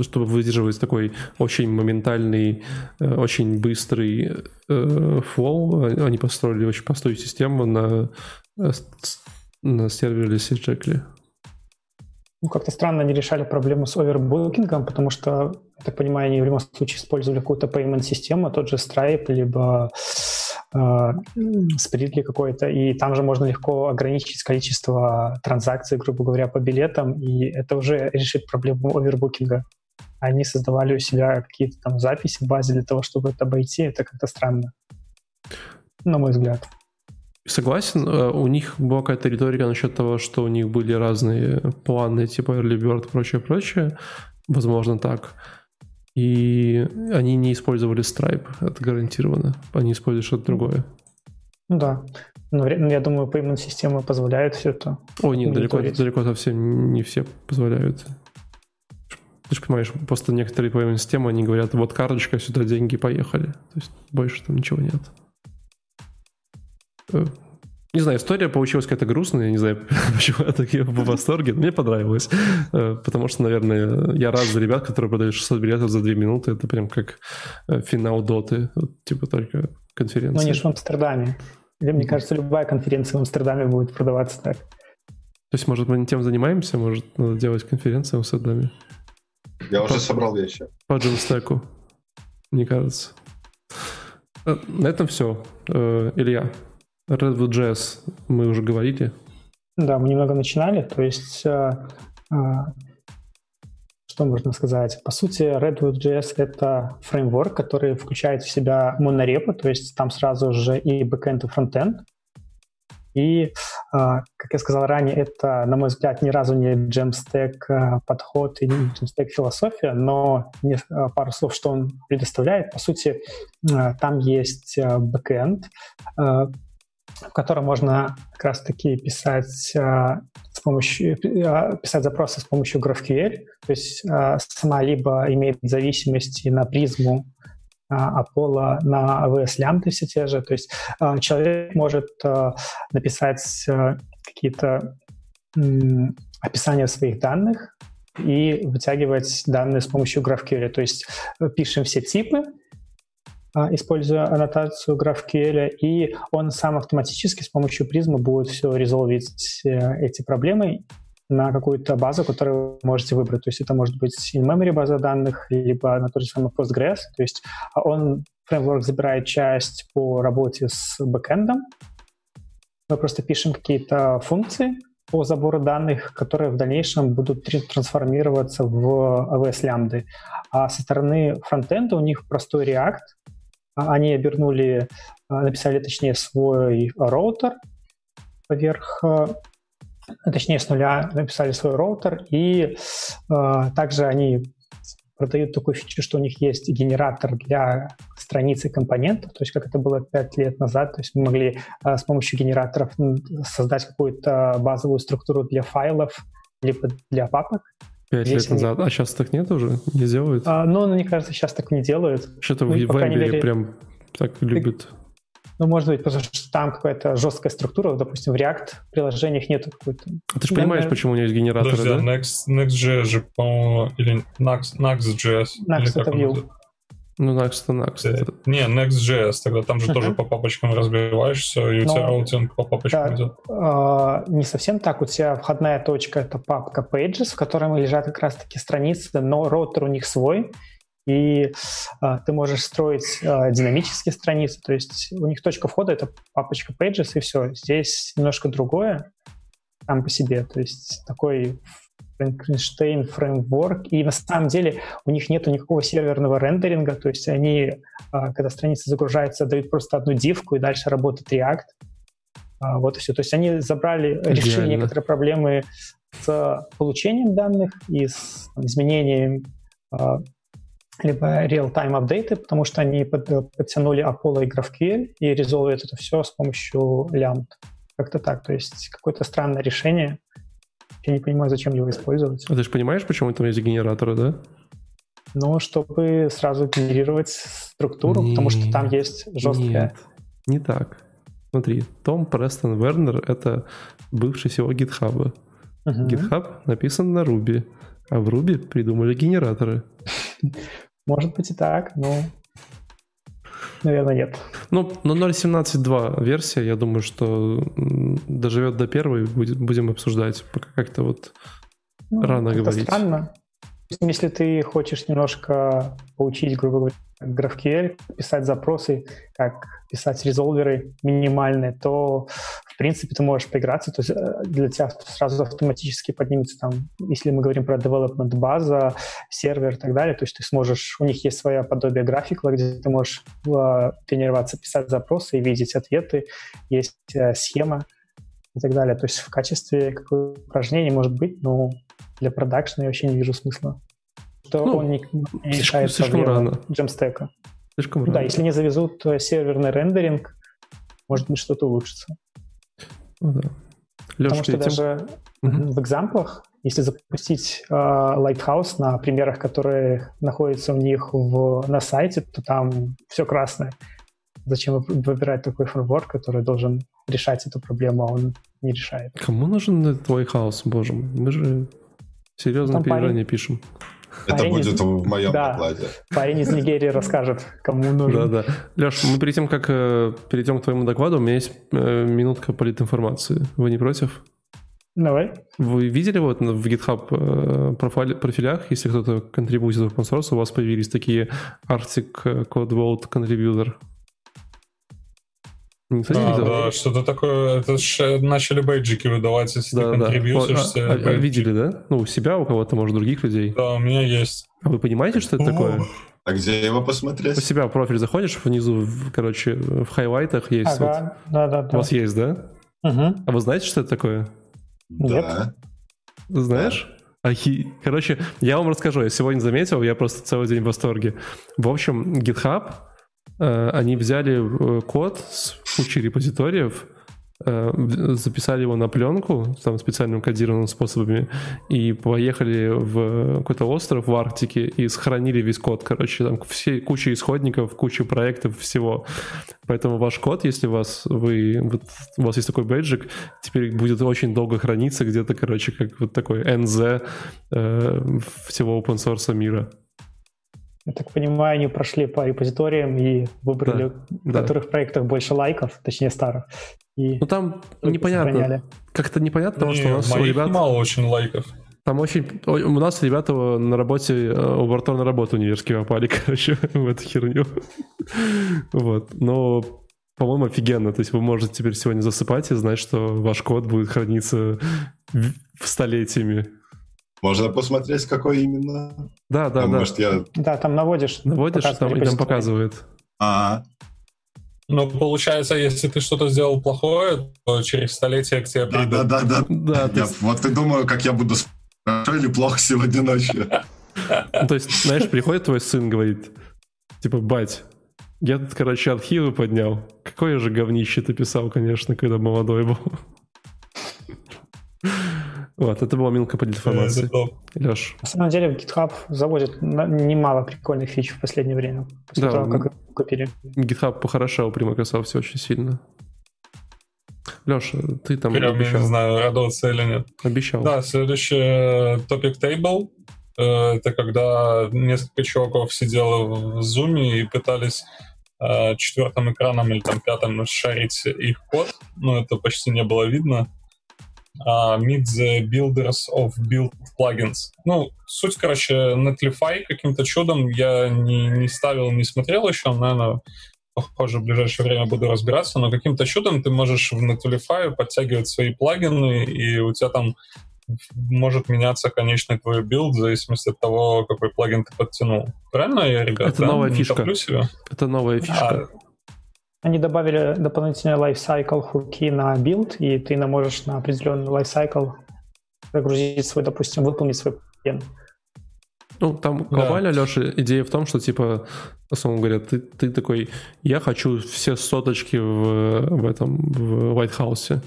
чтобы выдерживать такой очень моментальный, э, очень быстрый э, флоу, а, они построили очень простую систему на, э, на сервере Jekyll.
Ну, как-то странно они решали проблему с овербукингом, потому что, я так понимаю, они в любом случае использовали какую-то payment-систему, тот же Stripe, либо спритли какой-то, и там же можно легко ограничить количество транзакций, грубо говоря, по билетам, и это уже решит проблему овербукинга. они создавали у себя какие-то там записи в базе для того, чтобы это обойти. Это как-то странно, на мой взгляд.
Согласен, э, у них была какая-то риторика насчет того, что у них были разные планы, типа early bird, прочее, прочее. Возможно, так. И они не использовали Stripe, это гарантированно. Они используют что-то другое.
Ну да. Но я думаю, payment системы позволяют все это.
О, нет, далеко, далеко совсем не все позволяют. Ты же понимаешь, просто некоторые payment системы, они говорят, вот карточка, сюда деньги, поехали. То есть больше там ничего нет. Э, не знаю, история получилась какая-то грустная, я не знаю, почему я такие в восторге, но мне понравилось. Э, потому что, наверное, я рад за ребят, которые продают 600 билетов за 2 минуты. Это прям как э, финал доты, вот, типа только конференция.
Ну, они же в Амстердаме. Или, мне кажется, любая конференция в Амстердаме будет продаваться так.
То есть, может, мы не тем занимаемся, может, надо делать конференцию в Амстердаме?
Я уже собрал вещи.
По джимстеку, мне кажется. На этом все. Илья, Redwood.js мы уже говорили.
Да, мы немного начинали, то есть э, э, что можно сказать? По сути, Redwood.js — это фреймворк, который включает в себя монорепы, то есть там сразу же и бэкэнд, и фронтенд. И, а, как я сказал ранее, это, на мой взгляд, ни разу не Jamstack а, подход или Jamstack философия, но а, пару слов, что он предоставляет. По сути, там есть бэкэнд, в котором можно как раз-таки писать с помощью писать запросы с помощью GraphQL, то есть сама либо имеет зависимости на призму Apollo на AWS лямбды все те же. То есть человек может написать какие-то описания своих данных и вытягивать данные с помощью GraphQL. То есть э, пишем все типы, используя аннотацию GraphQL, и он сам автоматически с помощью призмы будет все резолвить э, эти проблемы на какую-то базу, которую вы можете выбрать. То есть это может быть in-memory база данных, либо на тот же самый Postgres. То есть а он, фреймворк забирает часть по работе с бэкэндом. Мы просто пишем какие-то функции по забору данных, которые в дальнейшем будут трансформироваться в AWS лямбды. А со стороны фронтенда у них простой React. Они обернули, написали точнее свой роутер поверх точнее с нуля написали свой роутер, и э, также они продают такую фичу, что у них есть генератор для страницы компонентов, то есть как это было 5 лет назад, то есть мы могли э, с помощью генераторов создать какую-то базовую структуру для файлов, либо для папок.
Пять лет они... назад, а сейчас так нет уже? Не делают?
А, ну, мне кажется, сейчас так не делают.
Что-то ну, в Эмбере мере... прям так любят.
Ну, может быть, потому что там какая-то жесткая структура, допустим, в React приложениях нет какой-то.
А ты же понимаешь, почему у него есть генераторы, Подожди,
да? Next, Next.js же, по-моему, или Nuxt, Next.js.
Nuxt это Vue.
Ну, Next это Next.
Э, не, Next.js, тогда там же uh-huh. тоже по папочкам разбиваешься, и у Но, тебя роутинг по папочкам да, идет.
Э, не совсем так. У тебя входная точка — это папка Pages, в которой лежат как раз-таки страницы, но роутер у них свой, и а, ты можешь строить а, динамические страницы, то есть у них точка входа — это папочка Pages, и все. Здесь немножко другое там по себе, то есть такой Frankenstein фреймворк, и на самом деле у них нет никакого серверного рендеринга, то есть они, а, когда страница загружается, дают просто одну дивку, и дальше работает React. А, вот и все. То есть они забрали, Идеально. решили некоторые проблемы с получением данных и с там, изменением а, либо real-time апдейты, потому что они под, подтянули Apollo и GraphQL и резолвят это все с помощью лямбд. Как-то так. То есть какое-то странное решение. Я не понимаю, зачем его использовать.
А ты же понимаешь, почему там есть генераторы, да?
Ну, чтобы сразу генерировать структуру, нет, потому что там есть жесткая... Нет,
не так. Смотри, Том Престон Вернер — это бывший SEO GitHub. Угу. GitHub написан на Ruby, а в Ruby придумали генераторы.
Может быть и так, но наверное, нет.
Ну, но 0.17.2 версия, я думаю, что доживет до первой, будем обсуждать, пока как-то вот ну, рано говорить.
странно. Если ты хочешь немножко поучить, грубо говоря, GraphQL, писать запросы, как писать резолверы минимальные, то, в принципе, ты можешь поиграться, то есть э, для тебя сразу автоматически поднимется там, если мы говорим про development база, сервер и так далее, то есть ты сможешь, у них есть своя подобие графика, где ты можешь э, тренироваться, писать запросы и видеть ответы, есть э, схема и так далее. То есть в качестве какого упражнения может быть, но для продакшена я вообще не вижу смысла что ну, он не, не решает
слишком рано.
джемстека.
Слишком рано.
Да, если не завезут серверный рендеринг, может быть, что-то улучшится.
Ну, да.
Леш, Потому что этим... даже угу. в экзамплах, если запустить э, Lighthouse на примерах, которые находятся у них в, на сайте, то там все красное. Зачем выбирать такой фреймворк, который должен решать эту проблему, а он не решает?
Кому нужен твой хаос, боже мой? Мы же серьезно переживание парень... пишем.
Это парень будет из... в моем да, докладе.
Парень из Нигерии расскажет, кому нужно.
Да, да. Леш, мы перед тем, как э, перейдем к твоему докладу, у меня есть э, минутка политинформации. Вы не против?
Давай.
Вы видели вот в GitHub э, профиль, профилях, если кто-то контрибутит в open source, у вас появились такие Arctic Code Vault Contributor?
Никто а, Да, что-то такое. Это ж начали бейджики выдавать, если да, ты.
Да. А, а, видели, да? Ну, у себя, у кого-то, может, других людей.
Да, у меня есть.
А вы понимаете, что это такое?
А где его посмотреть?
У себя в профиль заходишь, внизу, короче, в хайлайтах есть. Ага,
вот. да, да, да.
У вас есть, да?
Угу.
А вы знаете, что это такое?
Да.
Знаешь? Да. Ахи... Короче, я вам расскажу. Я сегодня заметил, я просто целый день в восторге. В общем, GitHub Э, они взяли э, код с кучей репозиториев, э, записали его на пленку там специальным кодированным способами и поехали в какой-то остров в Арктике и сохранили весь код, короче, там все, куча исходников, куча проектов, всего. Поэтому ваш код, если у вас, вы, вот, у вас есть такой бейджик, теперь будет очень долго храниться где-то, короче, как вот такой NZ э, всего open source мира.
Я так понимаю, они прошли по репозиториям и выбрали, да, в да. которых проектах больше лайков, точнее старых.
И ну там непонятно, как-то непонятно, потому что у нас
у ребят... мало очень лайков.
Там очень... У нас ребята на работе, э, у бортов на работу универские попали, короче, в эту херню. Вот. Но, по-моему, офигенно. То есть вы можете теперь сегодня засыпать и знать, что ваш код будет храниться в столетиями.
Можно посмотреть, какой именно?
Да, да, а да.
Может, я... Да, там наводишь.
Наводишь, там, и там показывает.
А,
ну, получается, если ты что-то сделал плохое, то через столетие к тебе
придут. Да, да, да.
да.
да я, ты... Вот и думаю, как я буду хорошо или плохо сегодня ночью.
Ну, то есть, знаешь, приходит твой сын, говорит, типа, бать, я тут, короче, архивы поднял. Какое же говнище ты писал, конечно, когда молодой был. Вот, это была милка по информации. Леш.
На самом деле GitHub заводит немало прикольных фич в последнее время. После да, того, как купили.
GitHub похорошел при Microsoft очень сильно. Леша, ты там
Прям обещал. не знаю, радоваться или нет.
Обещал.
Да, следующий э, topic table. Э, это когда несколько чуваков сидело в Zoom и пытались э, четвертым экраном или там пятым шарить их код. Но это почти не было видно uh, Meet the Builders of Build Plugins. Ну, суть, короче, Netlify каким-то чудом я не, не ставил, не смотрел еще, наверное, похоже, в ближайшее время буду разбираться, но каким-то чудом ты можешь в Netlify подтягивать свои плагины, и у тебя там может меняться конечный твой билд в зависимости от того, какой плагин ты подтянул. Правильно я, ребята?
Это новая фишка. Это новая фишка. А,
они добавили дополнительный lifecycle хуки на билд, и ты можешь на определенный lifecycle загрузить свой, допустим, выполнить свой план.
Ну, там глобально, да. Леша, идея в том, что, типа, условно говоря, ты, ты такой, я хочу все соточки в, в этом, в Lighthouse.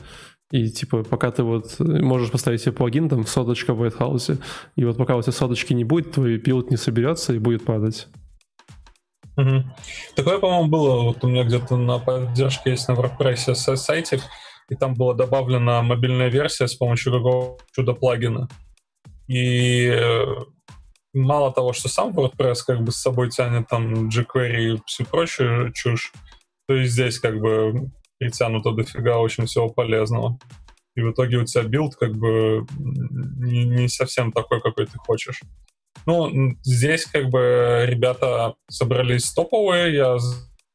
И, типа, пока ты вот можешь поставить себе плагин, там, соточка в Lighthouse, и вот пока у тебя соточки не будет, твой билд не соберется и будет падать.
Угу. Такое, по-моему, было. Вот у меня где-то на поддержке есть на WordPress сайтик, и там была добавлена мобильная версия с помощью какого чудо плагина. И э, мало того, что сам WordPress как бы с собой тянет там jQuery и всю прочую чушь, то и здесь как бы притянуто дофига очень всего полезного. И в итоге у тебя билд как бы не, не совсем такой, какой ты хочешь. Ну, здесь как бы ребята собрались топовые. Я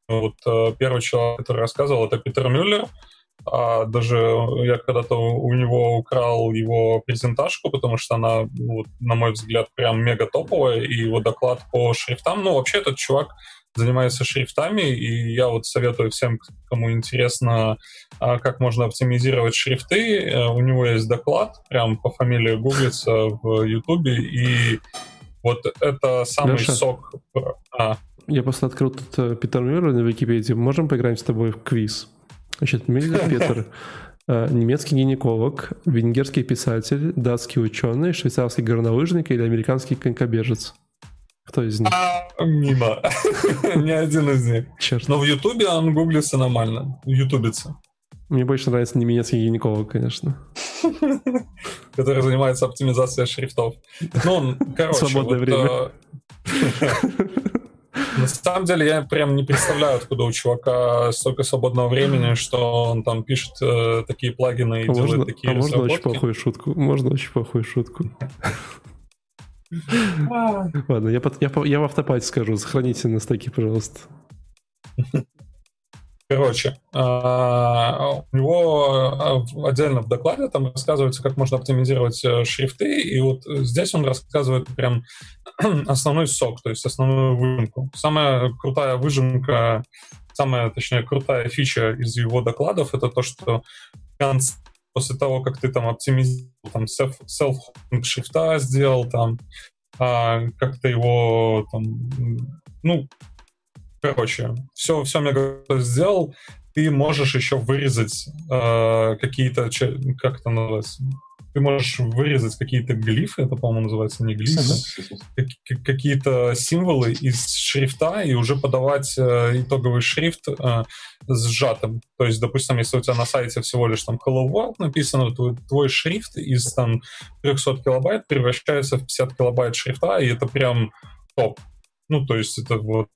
вот э, первый человек, который рассказывал, это Питер Мюллер. А даже я когда-то у него украл его презентажку, потому что она, вот, на мой взгляд, прям мега топовая, и его доклад по шрифтам. Ну, вообще этот чувак занимается шрифтами, и я вот советую всем, кому интересно, а, как можно оптимизировать шрифты. Э, у него есть доклад, прям по фамилии гуглится в Ютубе, и вот это самый Леша, сок.
А. Я просто открыл тут э, Питер Мюррей на Википедии. Можем поиграть с тобой в квиз? Значит, Мюллер Петр э, немецкий гинеколог, венгерский писатель, датский ученый, швейцарский горнолыжник или американский конькобежец? Кто из них? А,
мимо. Ни один из них. Черт. Но в Ютубе он гуглится нормально. Ютубится.
Мне больше нравится немецкий гинеколог, конечно.
Который занимается оптимизацией шрифтов. Ну, короче. Свободное время. На самом деле я прям не представляю, откуда у чувака столько свободного времени, что он там пишет э, такие плагины и а делает можно, такие
А можно очень плохую шутку? Можно очень плохую шутку? Ладно, я, я, я в автопате скажу. Сохраните на стаке, пожалуйста.
Короче, а, у него а, отдельно в докладе там рассказывается, как можно оптимизировать э, шрифты, и вот здесь он рассказывает прям основной сок, то есть основную выжимку. Самая крутая выжимка, самая, точнее, крутая фича из его докладов — это то, что после того, как ты там оптимизировал, там, self шрифта сделал, там, а, как-то его, там, ну, Короче, все, все мега сделал. Ты можешь еще вырезать э, какие-то, как это называется, ты можешь вырезать какие-то глифы, это, по-моему, называется не глифы, какие-то символы из шрифта и уже подавать э, итоговый шрифт э, сжатым. То есть, допустим, если у тебя на сайте всего лишь там Hello World написано, то твой шрифт из там 300 килобайт превращается в 50 килобайт шрифта, и это прям топ. Ну, то есть это вот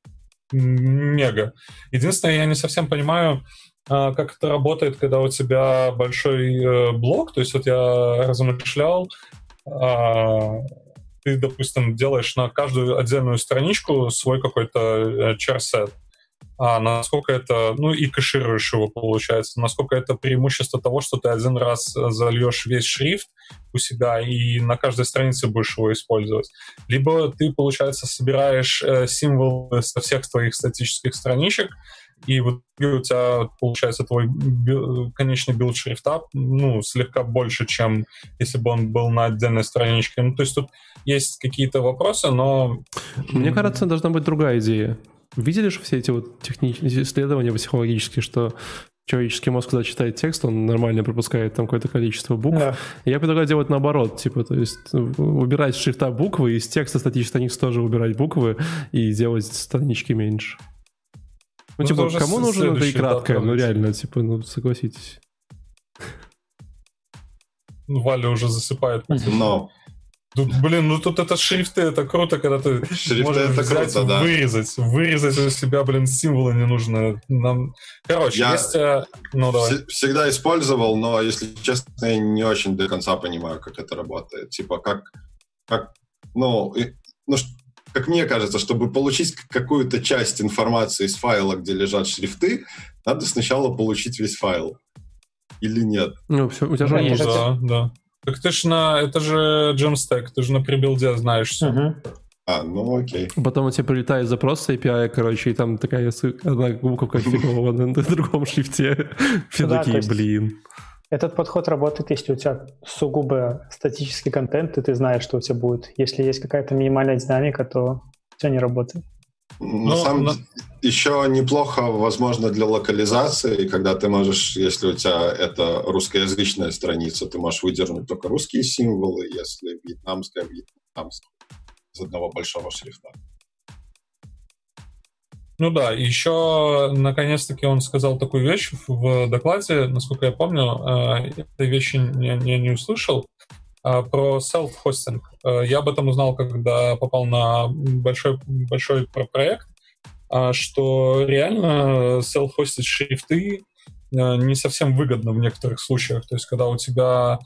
мега. Единственное, я не совсем понимаю, а, как это работает, когда у тебя большой э, блок. То есть вот я размышлял, а, ты, допустим, делаешь на каждую отдельную страничку свой какой-то э, чар-сет а насколько это, ну и кэшируешь его, получается, насколько это преимущество того, что ты один раз зальешь весь шрифт у себя и на каждой странице будешь его использовать. Либо ты, получается, собираешь э, символы со всех твоих статических страничек, и вот у тебя получается твой конечный билд шрифта ну, слегка больше, чем если бы он был на отдельной страничке. Ну, то есть тут есть какие-то вопросы, но...
Мне кажется, должна быть другая идея. Видели же все эти вот технические исследования психологические, что человеческий мозг, когда читает текст, он нормально пропускает там какое-то количество букв. Да. Я предлагаю делать наоборот, типа, то есть убирать шрифта буквы, из текста статических страниц тоже убирать буквы и делать странички меньше. Ну, ну типа, кому нужно это и краткое? Ну, реально, типа, ну, согласитесь.
Валя уже засыпает. Но блин, ну тут это шрифты, это круто, когда ты шрифты можешь это взять, круто, да. вырезать, вырезать у себя, блин, символы не нужно. Нам... Короче, я есть... Э, ну, давай.
всегда использовал, но, если честно, я не очень до конца понимаю, как это работает. Типа, как, как ну, ну, как мне кажется, чтобы получить какую-то часть информации из файла, где лежат шрифты, надо сначала получить весь файл. Или нет?
Ну, все, у тебя же есть.
Да, да. Так ты ж на... Это же Jamstack, ты же на прибилде знаешь все. Угу.
А, ну окей.
Потом у тебя прилетает запрос с API, короче, и там такая одна буковка конфигована на другом шрифте. Все такие, блин.
Этот подход работает, если у тебя сугубо статический контент, и ты знаешь, что у тебя будет. Если есть какая-то минимальная динамика, то все не работает.
На ну, самом но... еще неплохо, возможно, для локализации, когда ты можешь, если у тебя это русскоязычная страница, ты можешь выдернуть только русские символы, если вьетнамская, вьетнамская из одного большого шрифта.
Ну да, еще наконец-таки он сказал такую вещь в докладе, насколько я помню, э, этой вещи я не, не услышал, про self-hosting. Э, я об этом узнал, когда попал на большой, большой проект, а, что реально self-hosted шрифты э, не совсем выгодно в некоторых случаях. То есть, когда у тебя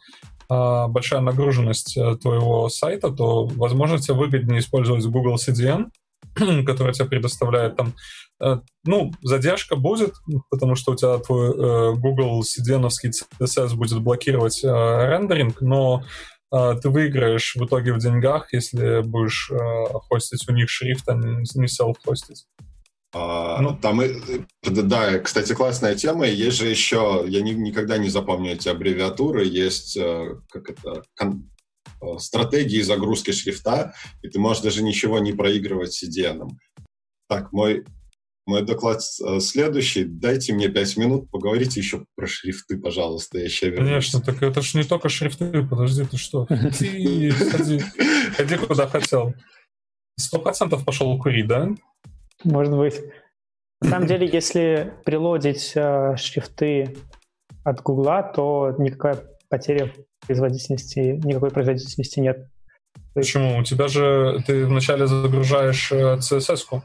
а, большая нагруженность э, твоего сайта, то, возможно, тебе выгоднее использовать Google CDN, который тебе предоставляет там, э, ну, задержка будет, потому что у тебя твой э, Google CDN CSS будет блокировать рендеринг, но ты выиграешь в итоге в деньгах, если будешь хостить у них шрифт, а не, self-хостить.
А, ну, там, да, кстати, классная тема. Есть же еще, я не, никогда не запомню эти аббревиатуры, есть, э, как это, кон, э, стратегии загрузки шрифта, и ты можешь даже ничего не проигрывать CDN. Так, мой, мой доклад э, следующий. Дайте мне пять минут, поговорите еще про шрифты, пожалуйста, я еще
вернусь. Конечно, так это же не только шрифты, подожди, ты что? Ты ходи, ходи куда хотел. Сто процентов пошел курить, да?
Может быть. На самом деле, если прилодить э, шрифты от Гугла, то никакой потери производительности, никакой производительности нет.
Почему? У тебя же ты вначале загружаешь CSS-ку,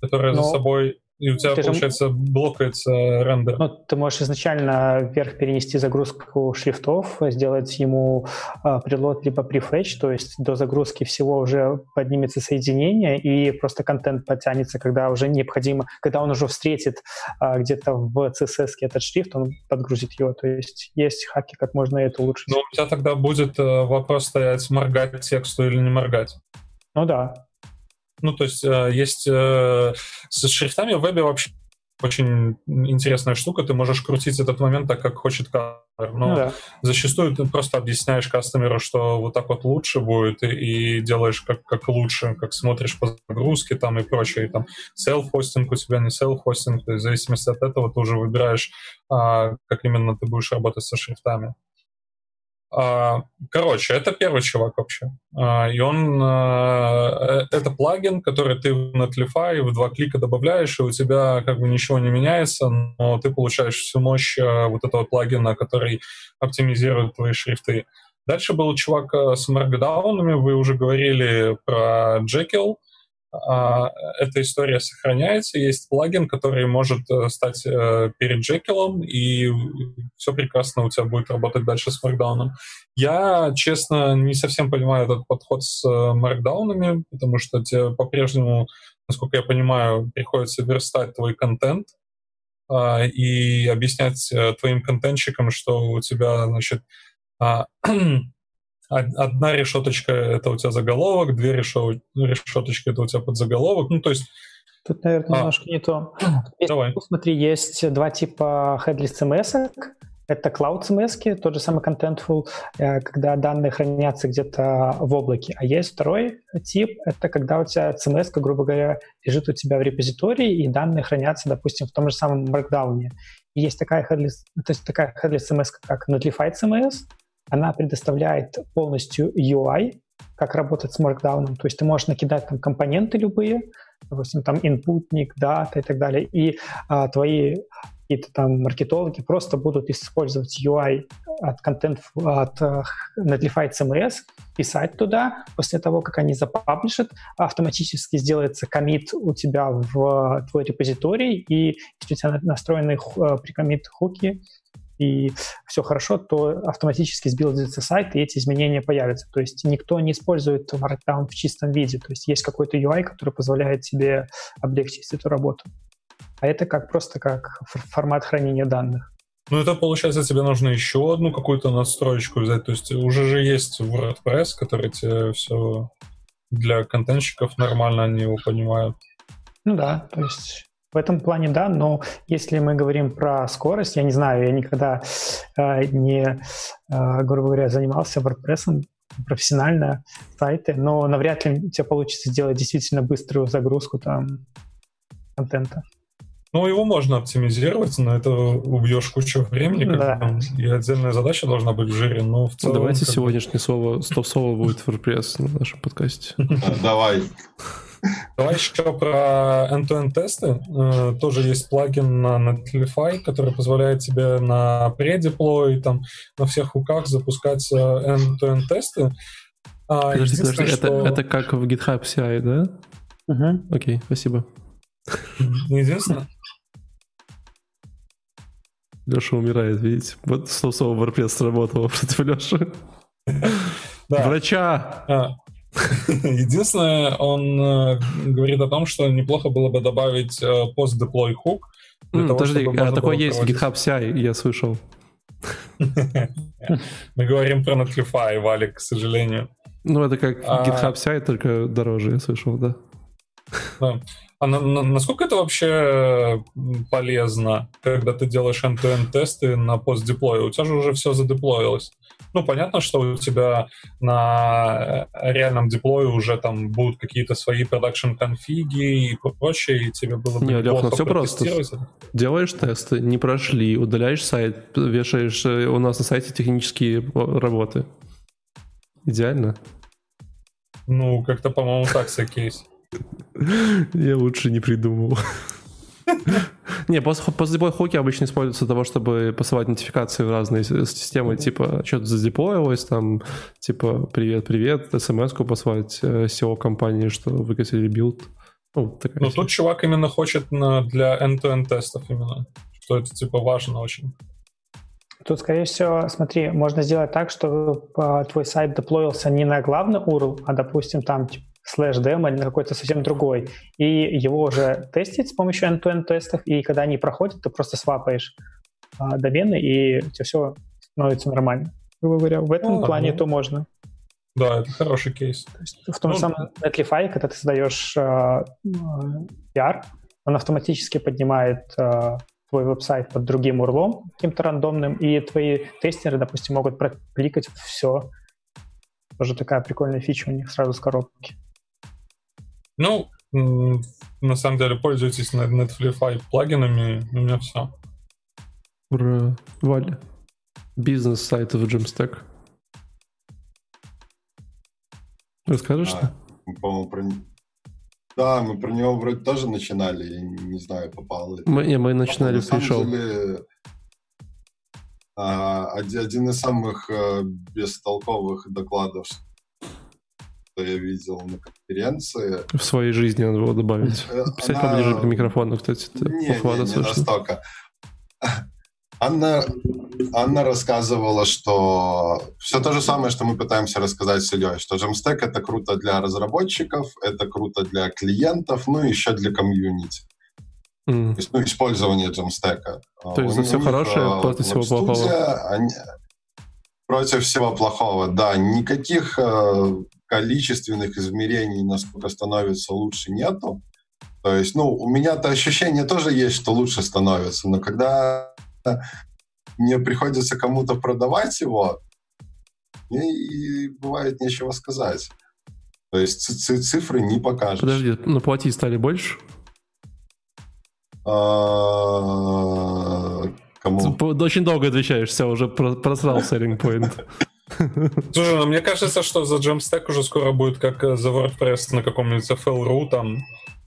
которая Но... за собой и у тебя, ты получается, же... блокается рендер.
Ну, ты можешь изначально вверх перенести загрузку шрифтов, сделать ему э, прилот либо prefetch, то есть до загрузки всего уже поднимется соединение, и просто контент подтянется, когда уже необходимо, когда он уже встретит э, где-то в CSS этот шрифт, он подгрузит его. То есть есть хаки, как можно это улучшить.
Но у тебя тогда будет э, вопрос стоять, моргать тексту или не моргать.
Ну да,
ну, то есть э, есть э, с шрифтами в вебе вообще очень интересная штука. Ты можешь крутить этот момент так, как хочет кастомер. Но ну, да. зачастую ты просто объясняешь кастомеру, что вот так вот лучше будет, и, и делаешь как, как лучше, как смотришь по загрузке там и прочее. И, там селф-хостинг у тебя, не селф-хостинг. То есть в зависимости от этого ты уже выбираешь, а, как именно ты будешь работать со шрифтами. А, короче, это первый чувак вообще. А, и он... А, э, это плагин, который ты в Netlify в два клика добавляешь, и у тебя как бы ничего не меняется, но ты получаешь всю мощь вот этого плагина, который оптимизирует твои шрифты. Дальше был чувак с маркдаунами, вы уже говорили про а, эта история сохраняется. Есть плагин, который может э, стать э, перед Джекилом, и все прекрасно у тебя будет работать дальше с маркдауном. Я, честно, не совсем понимаю этот подход с э, маркдаунами, потому что тебе по-прежнему, насколько я понимаю, приходится верстать твой контент, а, и объяснять твоим контентщикам, что у тебя, значит, а, одна решеточка — это у тебя заголовок, две решеточки — это у тебя подзаголовок. Ну, то есть...
Тут, наверное, а. немножко не то. Есть, Давай. Смотри, есть два типа headless CMS. Это Cloud CMS, тот же самый Contentful, э, когда данные хранятся где-то в облаке. А есть второй тип, это когда у тебя CMS, грубо говоря, лежит у тебя в репозитории, и данные хранятся, допустим, в том же самом Markdown. И есть такая headless, то есть такая headless CMS, как Notified CMS, она предоставляет полностью UI, как работать с Markdown. То есть ты можешь накидать там компоненты любые, допустим, там инпутник, дата и так далее, и а, твои какие-то там маркетологи просто будут использовать UI от контент от uh, Netlify CMS, писать туда, после того, как они запаблишат, автоматически сделается комит у тебя в твой репозиторий, и если у тебя настроены uh, прикомит хуки, и все хорошо, то автоматически сбилдится сайт, и эти изменения появятся. То есть никто не использует Markdown в чистом виде. То есть есть какой-то UI, который позволяет тебе облегчить эту работу. А это как просто как формат хранения данных.
Ну, это получается, тебе нужно еще одну какую-то надстроечку взять. То есть уже же есть WordPress, который тебе все для контентщиков нормально они его понимают.
Ну да, то есть в этом плане да, но если мы говорим про скорость, я не знаю, я никогда э, не, э, грубо говоря, занимался WordPress профессионально сайты, но навряд ли у тебя получится сделать действительно быструю загрузку там контента.
Ну, его можно оптимизировать, но это убьешь кучу времени, да. там, и отдельная задача должна быть в жире, но в
целом... Давайте как... сегодняшнее слово, стоп-слово будет WordPress на нашем подкасте.
Давай.
Давай еще про end-to-end тесты. Э, тоже есть плагин на Netlify, который позволяет тебе на предеплой, там, на всех хуках запускать э, end-to-end тесты.
А, подожди, подожди, что... это, это как в GitHub CI, да? Угу. Окей, спасибо.
Единственное,
Леша умирает, видите? Вот снова WordPress сработало против Леши. Да. Врача! А.
Единственное, он э, говорит о том, что неплохо было бы добавить э, hook.
Mm, того, подожди, а такой есть. GitHub CI, я слышал.
Мы говорим про Netlify, Валик, к сожалению.
Ну, это как а... GitHub CI, только дороже, я слышал, да.
Да. А на, на, насколько это вообще полезно, когда ты делаешь end-to-end тесты на пост-деплое? У тебя же уже все задеплоилось. Ну, понятно, что у тебя на э, реальном деплое уже там будут какие-то свои продакшн конфиги и прочее, и тебе было бы
Не, Лех, ну все просто. Делаешь тесты, не прошли, удаляешь сайт, вешаешь э, у нас на сайте технические работы. Идеально.
Ну, как-то, по-моему, так кейс.
Я лучше не придумал. Не, постдеплой хоки обычно используются для того, чтобы посылать нотификации в разные системы, типа, что-то задеплоилось, там, типа, привет-привет, смс-ку послать CEO компании, что выкатили билд.
Ну, ну тут чувак именно хочет для end-to-end тестов именно, что это, типа, важно очень.
Тут, скорее всего, смотри, можно сделать так, что а, твой сайт деплоился не на главный URL, а, допустим, там типа, слэш демо или на какой-то совсем другой, и его уже тестить с помощью end-to-end тестов, и когда они проходят, ты просто свапаешь а, домены, и у тебя все становится нормально. Грубо говоря, в этом а, плане ну, то можно.
Да, это хороший кейс. То
есть в том ну, самом Netlify, когда ты создаешь а, PR, он автоматически поднимает а, твой веб-сайт под другим урлом, каким-то рандомным, и твои тестеры, допустим, могут прокликать все. Тоже такая прикольная фича у них сразу с коробки.
Ну, на самом деле, пользуйтесь Netflix плагинами, у меня все.
Ура. Валя. Бизнес сайта в Jamstack. Расскажешь? А,
по-моему, про... Да, мы про него вроде тоже начинали, я не, знаю, попало.
Мы, не, мы начинали пришел. Деле,
а, один из самых а, бестолковых докладов, что я видел на конференции.
В своей жизни надо было добавить. Э, Писать Она... поближе к микрофону, кстати.
Не, не, не настолько. Анна, Анна рассказывала, что все то же самое, что мы пытаемся рассказать с Ильей, что Jamstack — это круто для разработчиков, это круто для клиентов, ну и еще для комьюнити. Mm. То есть, ну, использование Jamstack.
То есть за все хорошее против всего плохого? Они...
Против всего плохого, да. Никаких э, количественных измерений, насколько становится лучше, нету. То есть, ну, у меня-то ощущение тоже есть, что лучше становится, но когда мне приходится кому-то продавать его, мне и бывает нечего сказать. То есть цифры не покажут.
Подожди, ну, платить стали больше?
А, кому?
Очень долго отвечаешь, все, уже просрал selling point.
Слушай, ну мне кажется, что за Jamstack уже скоро будет как э, за WordPress на каком-нибудь FL.ru, там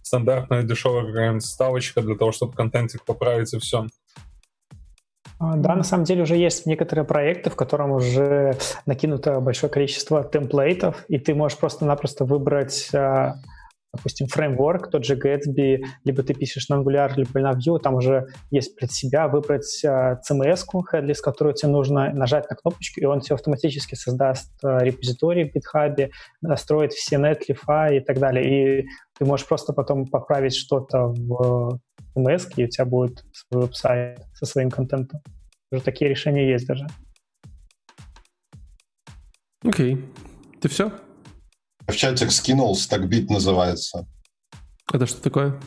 стандартная дешевая какая-нибудь ставочка для того, чтобы контентик поправить и все.
А, да, на самом деле уже есть некоторые проекты, в котором уже накинуто большое количество темплейтов, и ты можешь просто-напросто выбрать а, допустим, фреймворк, тот же Gatsby, либо ты пишешь на Angular, либо на Vue, там уже есть пред себя выбрать uh, CMS-ку, headless, которую тебе нужно нажать на кнопочку, и он тебе автоматически создаст uh, репозиторий в GitHub, настроит все netlify и так далее. И ты можешь просто потом поправить что-то в CMS, и у тебя будет свой веб-сайт со своим контентом. Уже такие решения есть даже.
Окей. Okay. Ты все?
В чатик скинул, стакбит называется.
Это что такое?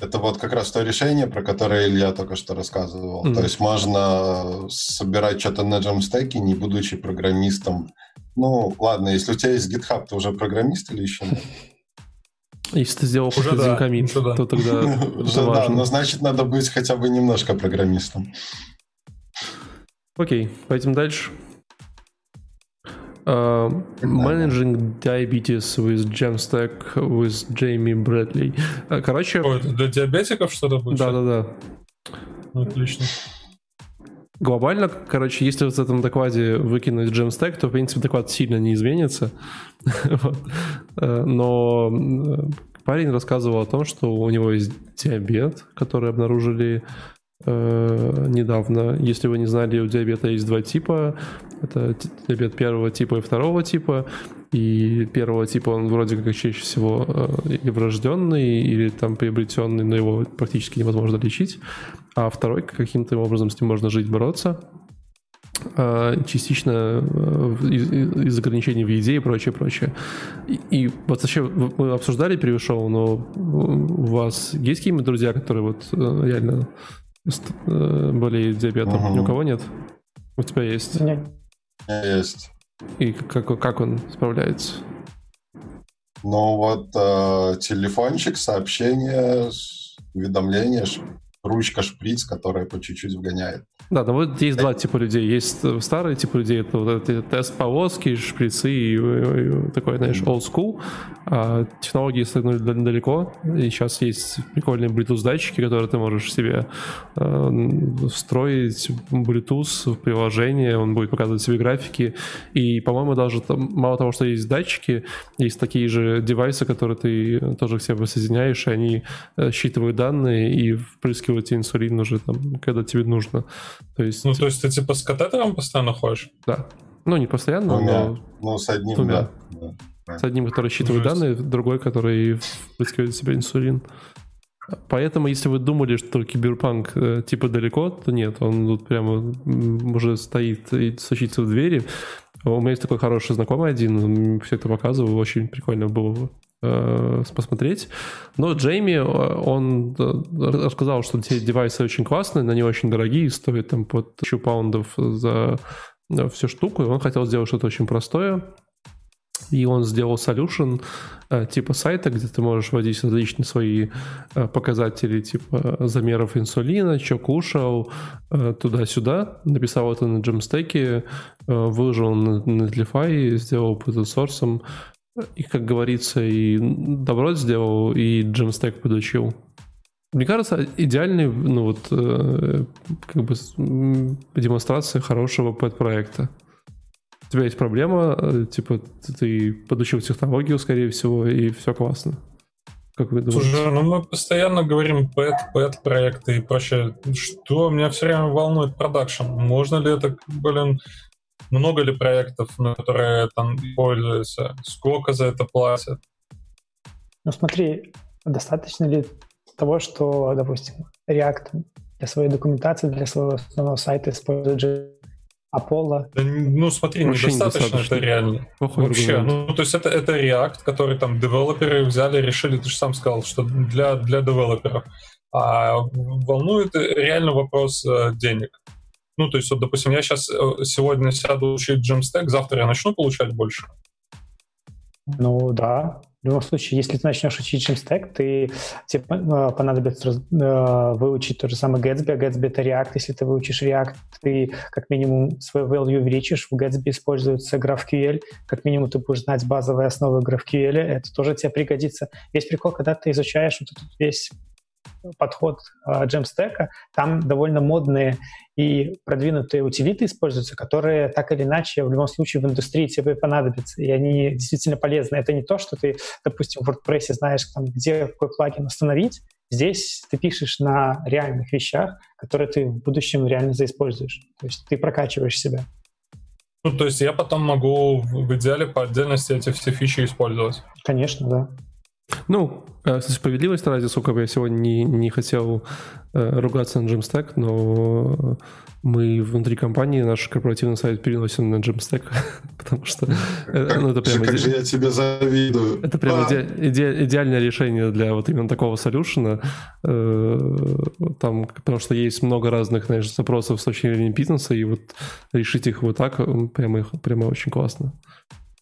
Это вот как раз то решение, про которое Илья только что рассказывал. Mm-hmm. То есть можно собирать что-то на джемстеке, не будучи программистом. Ну, ладно, если у тебя есть GitHub, ты уже программист или еще нет?
Если ты сделал уже да, комит, то тогда
уже да, но значит надо быть хотя бы немножко программистом.
Окей, пойдем дальше. Uh, managing Diabetes with Jamstack with Джейми Брэдли. Uh, короче...
О, это для диабетиков что-то будет?
Да-да-да.
Отлично.
Глобально, короче, если в этом докладе выкинуть Jamstack, то, в принципе, доклад сильно не изменится. Э, но э, парень рассказывал о том, что у него есть диабет, который обнаружили э, недавно. Если вы не знали, у диабета есть два типа. Это диабет первого типа и второго типа. И первого типа он вроде как чаще всего э, или врожденный, или там приобретенный, но его практически невозможно лечить. А второй каким-то образом с ним можно жить, бороться. А, частично э, из, из ограничений в еде и прочее, прочее. И, и вот вообще мы обсуждали перед шоу, но у вас есть какие-нибудь друзья, которые вот э, реально э, болеют диабетом? Угу. Ни у кого нет? У тебя есть?
Нет.
Есть.
И как, как он справляется?
Ну вот э, телефончик, сообщение, уведомление, ручка шприц, которая по чуть-чуть вгоняет.
Да, ну вот есть два типа людей. Есть старые типа людей, это вот эти тест-повозки, шприцы и, и, и такой, знаешь, old school. А технологии стыгнули далеко, и сейчас есть прикольные Bluetooth-датчики, которые ты можешь себе э, встроить Bluetooth в приложение, он будет показывать себе графики. И, по-моему, даже там, мало того, что есть датчики, есть такие же девайсы, которые ты тоже к себе соединяешь, и они э, считывают данные и впрыскивают тебе инсулин уже там, когда тебе нужно.
То есть... Ну, то есть ты типа с катетером постоянно ходишь?
Да. Ну, не постоянно,
двумя.
но...
Ну, с одним, двумя. да.
С одним, который считывает Жесть. данные, другой, который впрыскивает в себя инсулин. Поэтому, если вы думали, что киберпанк э, типа далеко, то нет, он тут прямо уже стоит и сочится в двери. У меня есть такой хороший знакомый один, все это показывал, очень прикольно было посмотреть. Но Джейми, э, он э, рассказал, что эти девайсы очень классные, но они очень дорогие, стоят там под 1000 паундов за всю штуку, и он хотел сделать что-то очень простое, и он сделал solution э, типа сайта, где ты можешь вводить различные свои э, показатели типа замеров инсулина, что кушал, э, туда-сюда. Написал это на джемстеке, выложил на Netlify, сделал open source, и, как говорится, и добро сделал, и джемстек подучил. Мне кажется, идеальный, ну вот, как бы демонстрация хорошего пэт-проекта у тебя есть проблема, э, типа ты подучил технологию, скорее всего, и все классно.
Как вы думаете? Слушай, ну мы постоянно говорим пэт, пэт проекты и прочее. Что меня все время волнует продакшн. Можно ли это, блин, много ли проектов, на которые там пользуются? Сколько за это платят?
Ну смотри, достаточно ли того, что, допустим, React для своей документации, для своего основного сайта использует Apollo.
Да, ну, смотри, Вообще недостаточно, недостаточно, это реально. Плохой Вообще, аргумент. ну, то есть это, это React, который там девелоперы взяли, решили, ты же сам сказал, что для, для девелоперов. А волнует реально вопрос э, денег. Ну, то есть, вот, допустим, я сейчас э, сегодня сяду учить Jamstack, завтра я начну получать больше.
Ну, да. В любом случае, если ты начнешь учить Jamstack, ты, тебе э, понадобится э, выучить тот же самый Gatsby, а Gatsby — это React. Если ты выучишь React, ты как минимум свой value увеличишь. В Gatsby используется GraphQL. Как минимум ты будешь знать базовые основы GraphQL. Это тоже тебе пригодится. Весь прикол, когда ты изучаешь вот этот весь подход Jamstack, там довольно модные и продвинутые утилиты используются, которые так или иначе в любом случае в индустрии тебе понадобятся, и они действительно полезны. Это не то, что ты, допустим, в WordPress знаешь, там, где какой плагин установить, здесь ты пишешь на реальных вещах, которые ты в будущем реально заиспользуешь. То есть ты прокачиваешь себя.
Ну, то есть я потом могу в идеале по отдельности эти все фичи использовать.
Конечно, да.
Ну, э, справедливости ради, сколько бы я сегодня не, не хотел э, ругаться на Jamstack, но мы внутри компании наш корпоративный сайт переносим на Jamstack, потому что
э, ну, это прям... Как же я тебе завидую.
Это прям иде, иде, идеальное решение для вот именно такого солюшена, там, потому что есть много разных, знаешь, запросов с точки зрения бизнеса, и вот решить их вот так прямо, прямо очень классно.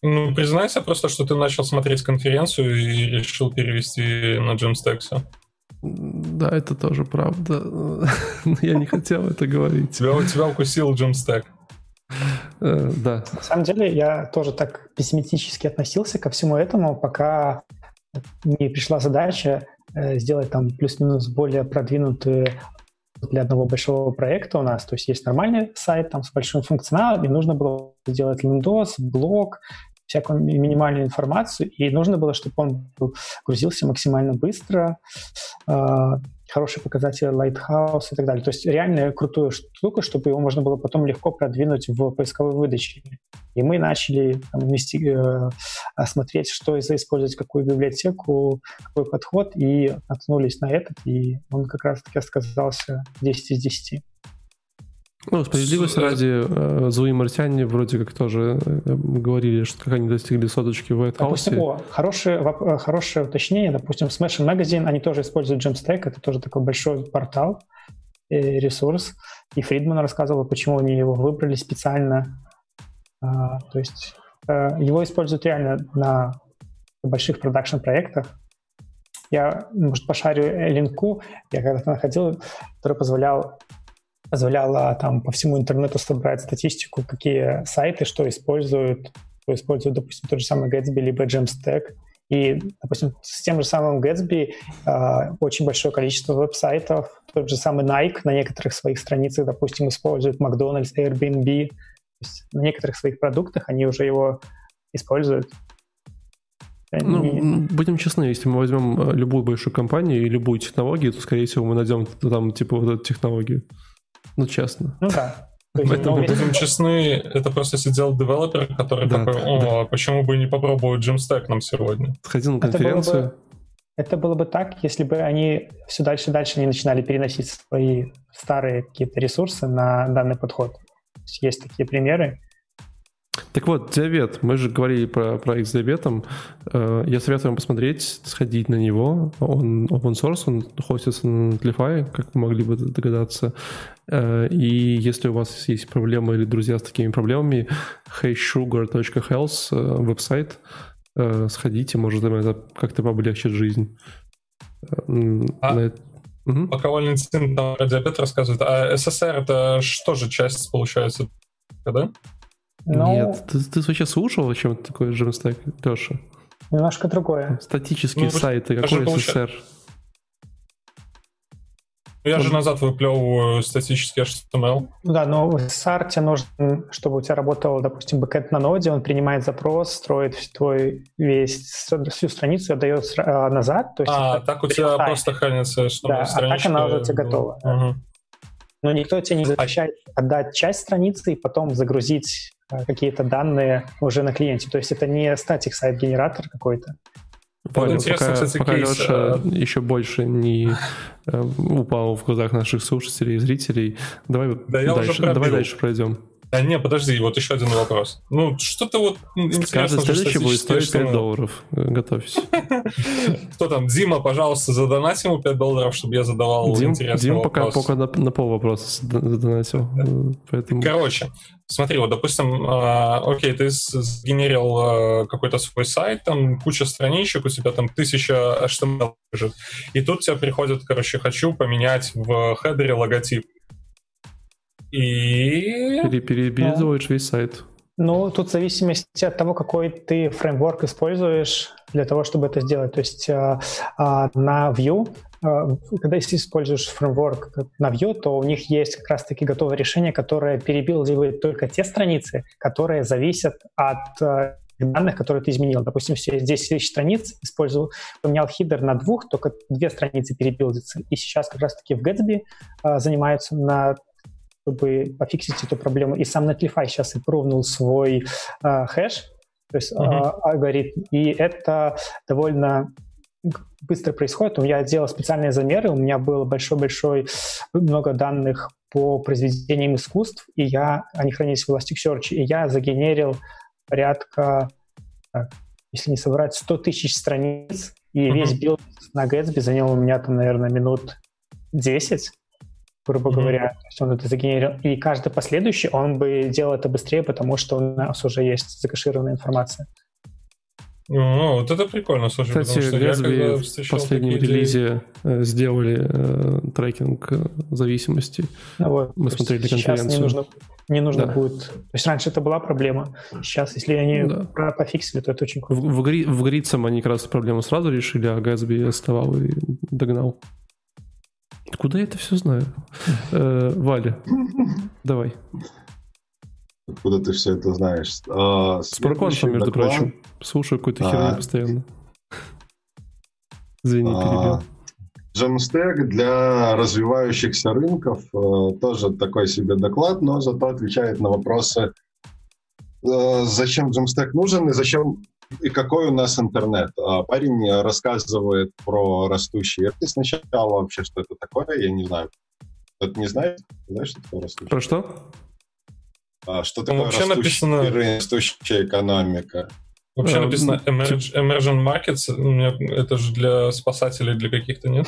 Ну, признайся просто, что ты начал смотреть конференцию и решил перевести на Jamstack
Да, это тоже правда. Но я не хотел это говорить.
Тебя, тебя укусил Jamstack.
Э, да.
На самом деле, я тоже так пессимистически относился ко всему этому, пока не пришла задача э, сделать там плюс-минус более продвинутую для одного большого проекта у нас. То есть есть нормальный сайт там с большим функционалом, и нужно было сделать лендос, блок, всякую минимальную информацию, и нужно было, чтобы он грузился максимально быстро. А, хороший показатель Lighthouse и так далее. То есть реально крутую штуку, чтобы его можно было потом легко продвинуть в поисковой выдаче. И мы начали там, инвести... Э, смотреть, что из использовать, какую библиотеку, какой подход, и наткнулись на этот, и он как раз-таки сказался 10 из 10.
Ну, справедливости ради, э, злые марсиане вроде как тоже э, говорили, что как они достигли соточки в этом
Допустим, о, хорошее, э, хорошее уточнение. Допустим, Smash Magazine, они тоже используют Jamstack, это тоже такой большой портал, ресурс. И Фридман рассказывал, почему они его выбрали специально. А, то есть его используют реально на больших продакшн-проектах. Я, может, пошарю линку, я когда-то находил, который позволял позволяла там по всему интернету собрать статистику, какие сайты что используют, что используют, допустим, тот же самый Gatsby либо Jamstack. И, допустим, с тем же самым Gatsby э, очень большое количество веб-сайтов, тот же самый Nike на некоторых своих страницах, допустим, использует McDonald's, Airbnb. То есть на некоторых своих продуктах они уже его используют.
Ну, не... будем честны, если мы возьмем э, любую большую компанию и любую технологию, то, скорее всего, мы найдем там, типа, вот эту технологию. Ну, честно.
Ну да.
Поэтому, ну, будем честны, это просто сидел девелопер, который да, такой, о, да. почему бы не попробовать Jamstack нам сегодня?
Сходил на конференцию.
Это было, бы, это было бы так, если бы они все дальше и дальше не начинали переносить свои старые какие-то ресурсы на данный подход. Есть такие примеры.
Так вот, диабет. Мы же говорили про проект с диабетом. Э, я советую вам посмотреть, сходить на него. Он open source, он хостится на Netlify, как вы могли бы догадаться. Э, и если у вас есть проблемы или друзья с такими проблемами, heysugar.health э, веб-сайт, сходите, может, это как-то облегчит жизнь.
А, на... угу. Валентин там про диабет рассказывает, а СССР это что же часть, получается, да?
Но... Нет, ты, ты вообще слушал, о чем такое Jamstack, Леша?
Немножко другое.
Статические ну, сайты, какой СССР?
Я ну, же назад выплевываю статический HTML.
Ну да, но в SAR тебе нужно, чтобы у тебя работал, допустим, бэкэнд на ноде, он принимает запрос, строит твой весь, всю страницу и отдает а, назад.
То есть а, так у тебя просто хранится
да, страничка. а так она уже тебе готова. Угу. Да. Но никто тебе не запрещает отдать часть страницы и потом загрузить какие-то данные уже на клиенте. То есть это не статик сайт-генератор какой-то.
Понял, пока, кстати, пока кейс, Леша а... еще больше не э, упал в глазах наших слушателей и зрителей, давай, да дальше, давай дальше пройдем.
А не, подожди, вот еще один вопрос. Ну, что-то вот
интересно. следующий будет стоить 5 долларов. Готовься.
Кто там? Дима, пожалуйста, задонать ему 5 долларов, чтобы я задавал Дим, интересный Дим
вопрос. пока, пока на, на пол вопроса задонатил.
Поэтому... Короче, смотри, вот, допустим, э, окей, ты сгенерил э, какой-то свой сайт, там куча страничек, у тебя там тысяча HTML лежит, и тут тебе приходит, короче, хочу поменять в хедере логотип и...
Переизбываешь ну, весь сайт.
Ну, тут в зависимости от того, какой ты фреймворк используешь для того, чтобы это сделать. То есть э, э, на Vue, когда если используешь фреймворк на Vue, то у них есть как раз-таки готовое решение, которое перебилдивает только те страницы, которые зависят от э, данных, которые ты изменил. Допустим, все 10 тысяч страниц использовал, поменял хидер на двух, только две страницы перебилдятся. И сейчас как раз-таки в Gatsby э, занимаются на чтобы пофиксить эту проблему. И сам Netlify сейчас и пробнул свой э, хэш, то есть uh-huh. э, алгоритм. И это довольно быстро происходит. Я делал специальные замеры, у меня было большой-большой много данных по произведениям искусств, и я, они хранились в Elasticsearch, и я загенерил порядка, так, если не соврать, 100 тысяч страниц, и uh-huh. весь билд на Gatsby занял у меня там, наверное, минут 10 грубо mm-hmm. говоря. То есть он это загенерил. И каждый последующий, он бы делал это быстрее, потому что у нас уже есть закашированная информация.
Ну, вот это прикольно, слушай,
Кстати, потому что я, в последнем релизе идеи... сделали э, трекинг э, зависимости.
Ну, вот,
Мы смотрели конференцию.
Не нужно, не нужно да. будет... То есть раньше это была проблема. Сейчас, если они да. пофиксили, то это очень круто.
В, в, в Грицам они как раз проблему сразу решили, а Gatsby оставал и догнал. Куда я это все знаю? Э, Валя, давай.
Откуда ты все это знаешь? А,
С проконфом, между доклад... прочим. Слушаю какую-то а... херню постоянно. Извини, а... перебил.
Jamstack для развивающихся рынков э, тоже такой себе доклад, но зато отвечает на вопросы, э, зачем Jamstack нужен и зачем и какой у нас интернет. А парень рассказывает про растущие рынки сначала, вообще, что это такое, я не знаю. Кто-то не знает? Знаешь, что такое растущая?
Про что?
А, что такое вообще написано... растущая экономика?
Вообще а, написано emerge, Emerging Markets. Это же для спасателей, для каких-то нет?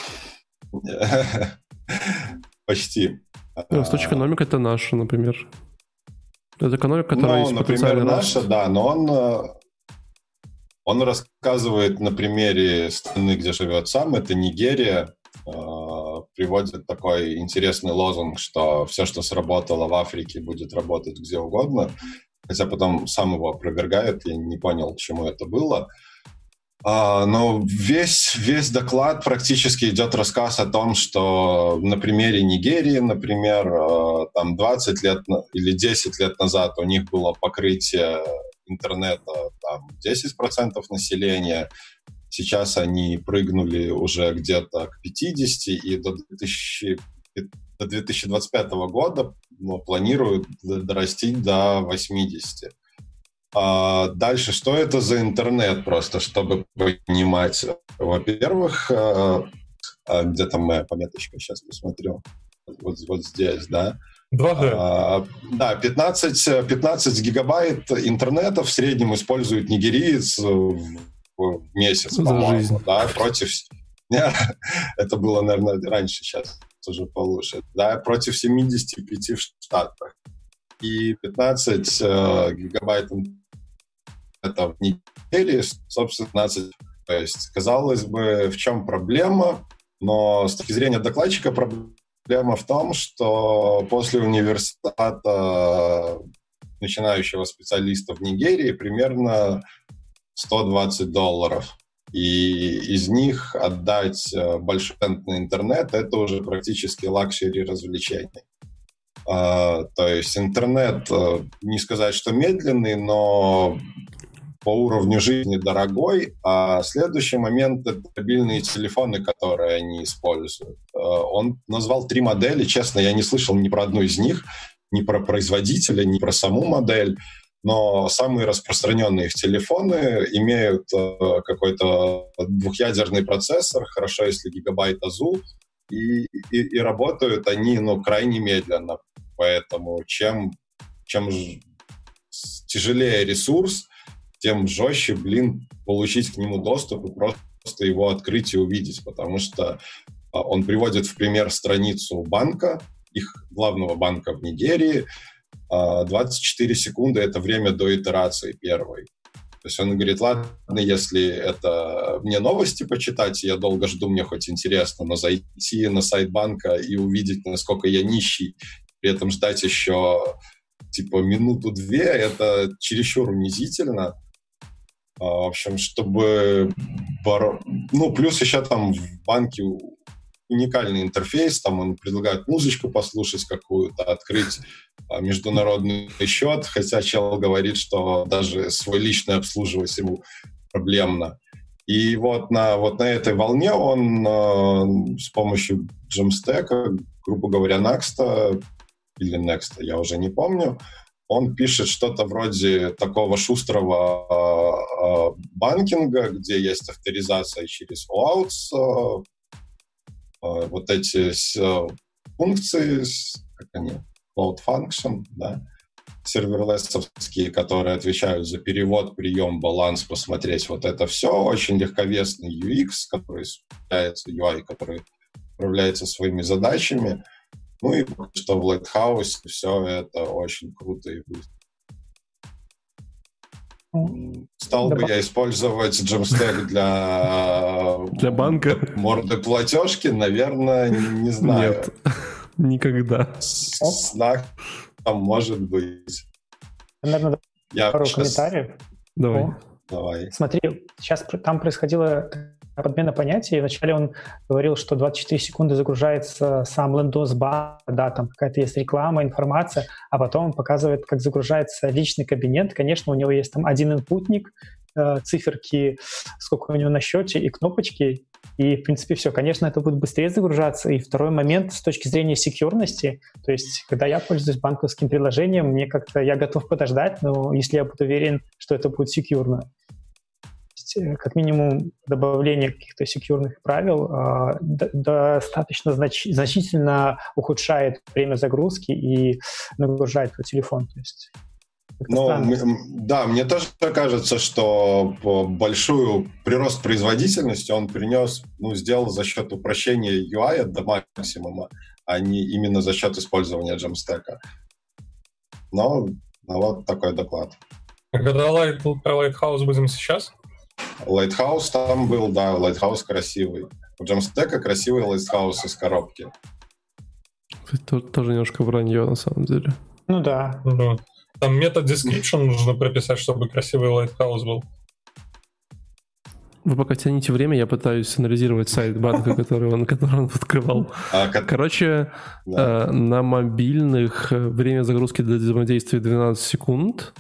Почти.
Растущая ну, экономика — это наша, например. Это экономика, которая ну, есть
например, наша, да, но он, э, он рассказывает на примере страны, где живет сам, это Нигерия, э, приводит такой интересный лозунг, что все, что сработало в Африке, будет работать где угодно хотя потом сам его опровергает, я не понял, чему это было. А, но весь, весь доклад практически идет рассказ о том, что на примере Нигерии, например, а, там 20 лет или 10 лет назад у них было покрытие интернета там 10% населения, сейчас они прыгнули уже где-то к 50, и до 2000 до 2025 года ну, планируют дорастить до 80. А дальше, что это за интернет, просто чтобы понимать? Во-первых, а, а, где там моя пометочка, сейчас посмотрю. Вот, вот здесь, да.
2G.
А, да, 15, 15 гигабайт интернета в среднем использует нигериец в, в месяц, по-моему, да, против... Это было, наверное, раньше, сейчас уже получше, да, против 75 в Штатах. И 15 э, гигабайт это в неделе, собственно, 15. То есть, казалось бы, в чем проблема, но с точки зрения докладчика проблема в том, что после университета начинающего специалиста в Нигерии примерно 120 долларов и из них отдать э, на интернет — это уже практически luxury развлечений. Э, то есть интернет, э, не сказать, что медленный, но по уровню жизни дорогой, а следующий момент — это мобильные телефоны, которые они используют. Э, он назвал три модели, честно, я не слышал ни про одну из них, ни про производителя, ни про саму модель но самые распространенные их телефоны имеют э, какой-то двухъядерный процессор, хорошо, если гигабайт АЗУ, и, и, и работают они ну, крайне медленно. Поэтому чем, чем тяжелее ресурс, тем жестче, блин, получить к нему доступ и просто его открыть и увидеть, потому что а, он приводит в пример страницу банка, их главного банка в Нигерии, 24 а, секунды — это время до итерации первой. То есть он говорит, ладно, если это мне новости почитать, я долго жду, мне хоть интересно, но зайти на сайт банка и увидеть, насколько я нищий, при этом ждать еще типа минуту-две, это чересчур унизительно. А, в общем, чтобы... Ну, плюс еще там в банке уникальный интерфейс, там он предлагает музычку послушать какую-то, открыть а, международный счет, хотя чел говорит, что даже свой личный обслуживать ему проблемно. И вот на, вот на этой волне он э, с помощью Jamstack, грубо говоря, Next или Next, я уже не помню, он пишет что-то вроде такого шустрого э, э, банкинга, где есть авторизация через OAuth, Э, вот эти э, функции, как они, Cloud Function, да, серверлессовские, которые отвечают за перевод, прием, баланс, посмотреть вот это все. Очень легковесный UX, который является UI, который управляется своими задачами. Ну и что в Lighthouse все это очень круто и быстро. Стал бы я использовать Jamstack для...
Для банка?
Морды платежки, наверное, не знаю.
Нет, никогда.
Снах там может быть.
Наверное, я пару сейчас... комментариев.
Давай.
Давай.
Смотри, сейчас там происходило подмена понятий. Вначале он говорил, что 24 секунды загружается сам лендос бар, да, там какая-то есть реклама, информация, а потом он показывает, как загружается личный кабинет. Конечно, у него есть там один инпутник, э, циферки, сколько у него на счете и кнопочки, И, в принципе, все. Конечно, это будет быстрее загружаться. И второй момент с точки зрения секьюрности, то есть, когда я пользуюсь банковским приложением, мне как-то я готов подождать, но если я буду уверен, что это будет секьюрно. Э, как минимум добавление каких-то секьюрных правил э, достаточно знач значительно ухудшает время загрузки и нагружает твой телефон. То есть
ну, да, мне тоже кажется, что большую прирост производительности он принес, ну, сделал за счет упрощения UI до максимума, а не именно за счет использования джемстека. Но ну, вот такой доклад.
Когда про Lighthouse будем сейчас?
Lighthouse там был, да, Lighthouse красивый. У джемстека красивый Lighthouse из коробки.
Это тоже немножко вранье, на самом деле.
Ну да.
да. Там метод description нужно прописать, чтобы красивый Lighthouse был.
Вы пока тяните время, я пытаюсь анализировать сайт банка, который он, который он открывал. А, Короче, да. э, на мобильных э, время загрузки для взаимодействия 12 секунд.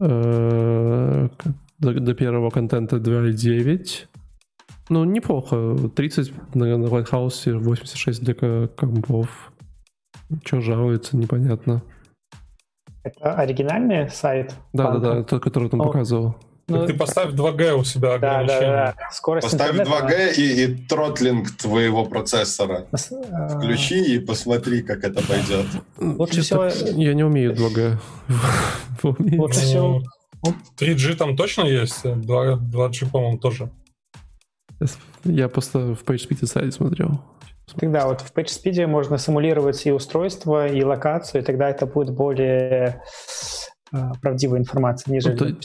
Э, до, до первого контента 2.9. Ну, неплохо. 30 на, на Lighthouse, 86 для компов. Что жалуется, непонятно.
Это оригинальный сайт?
Да, да, да, тот, который там О. показывал.
Ну, ты поставь 2G у себя
да, да, да.
Скорость Поставь 2G и, и тротлинг твоего процессора. А. Включи и посмотри, как это пойдет.
Лучше всего... Я не умею 2G.
Лучше всего... 3G там точно есть? 2, 2G, по-моему, тоже.
Я просто в PageSpeed сайте смотрел.
Тогда вот в PageSpeed можно симулировать и устройство, и локацию, и тогда это будет более э, правдивая информация, нежели ну,
ты,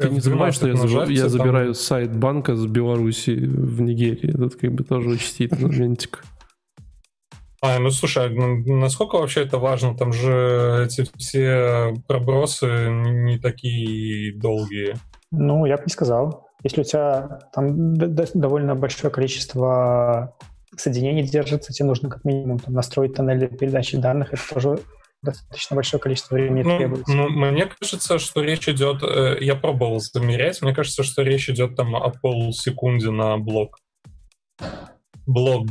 ты не забывай, что я, заб, я забираю сайт банка с Беларуси в Нигерии. Это как бы тоже учтить моментик.
А, ну слушай, а насколько вообще это важно? Там же эти все пробросы не такие долгие.
Ну, я бы не сказал. Если у тебя там довольно большое количество соединений держится, тебе нужно как минимум там, настроить тоннели передачи данных, это тоже достаточно большое количество времени ну, требуется.
Ну, мне кажется, что речь идет, э, я пробовал замерять, мне кажется, что речь идет там о полсекунде на блок. Блог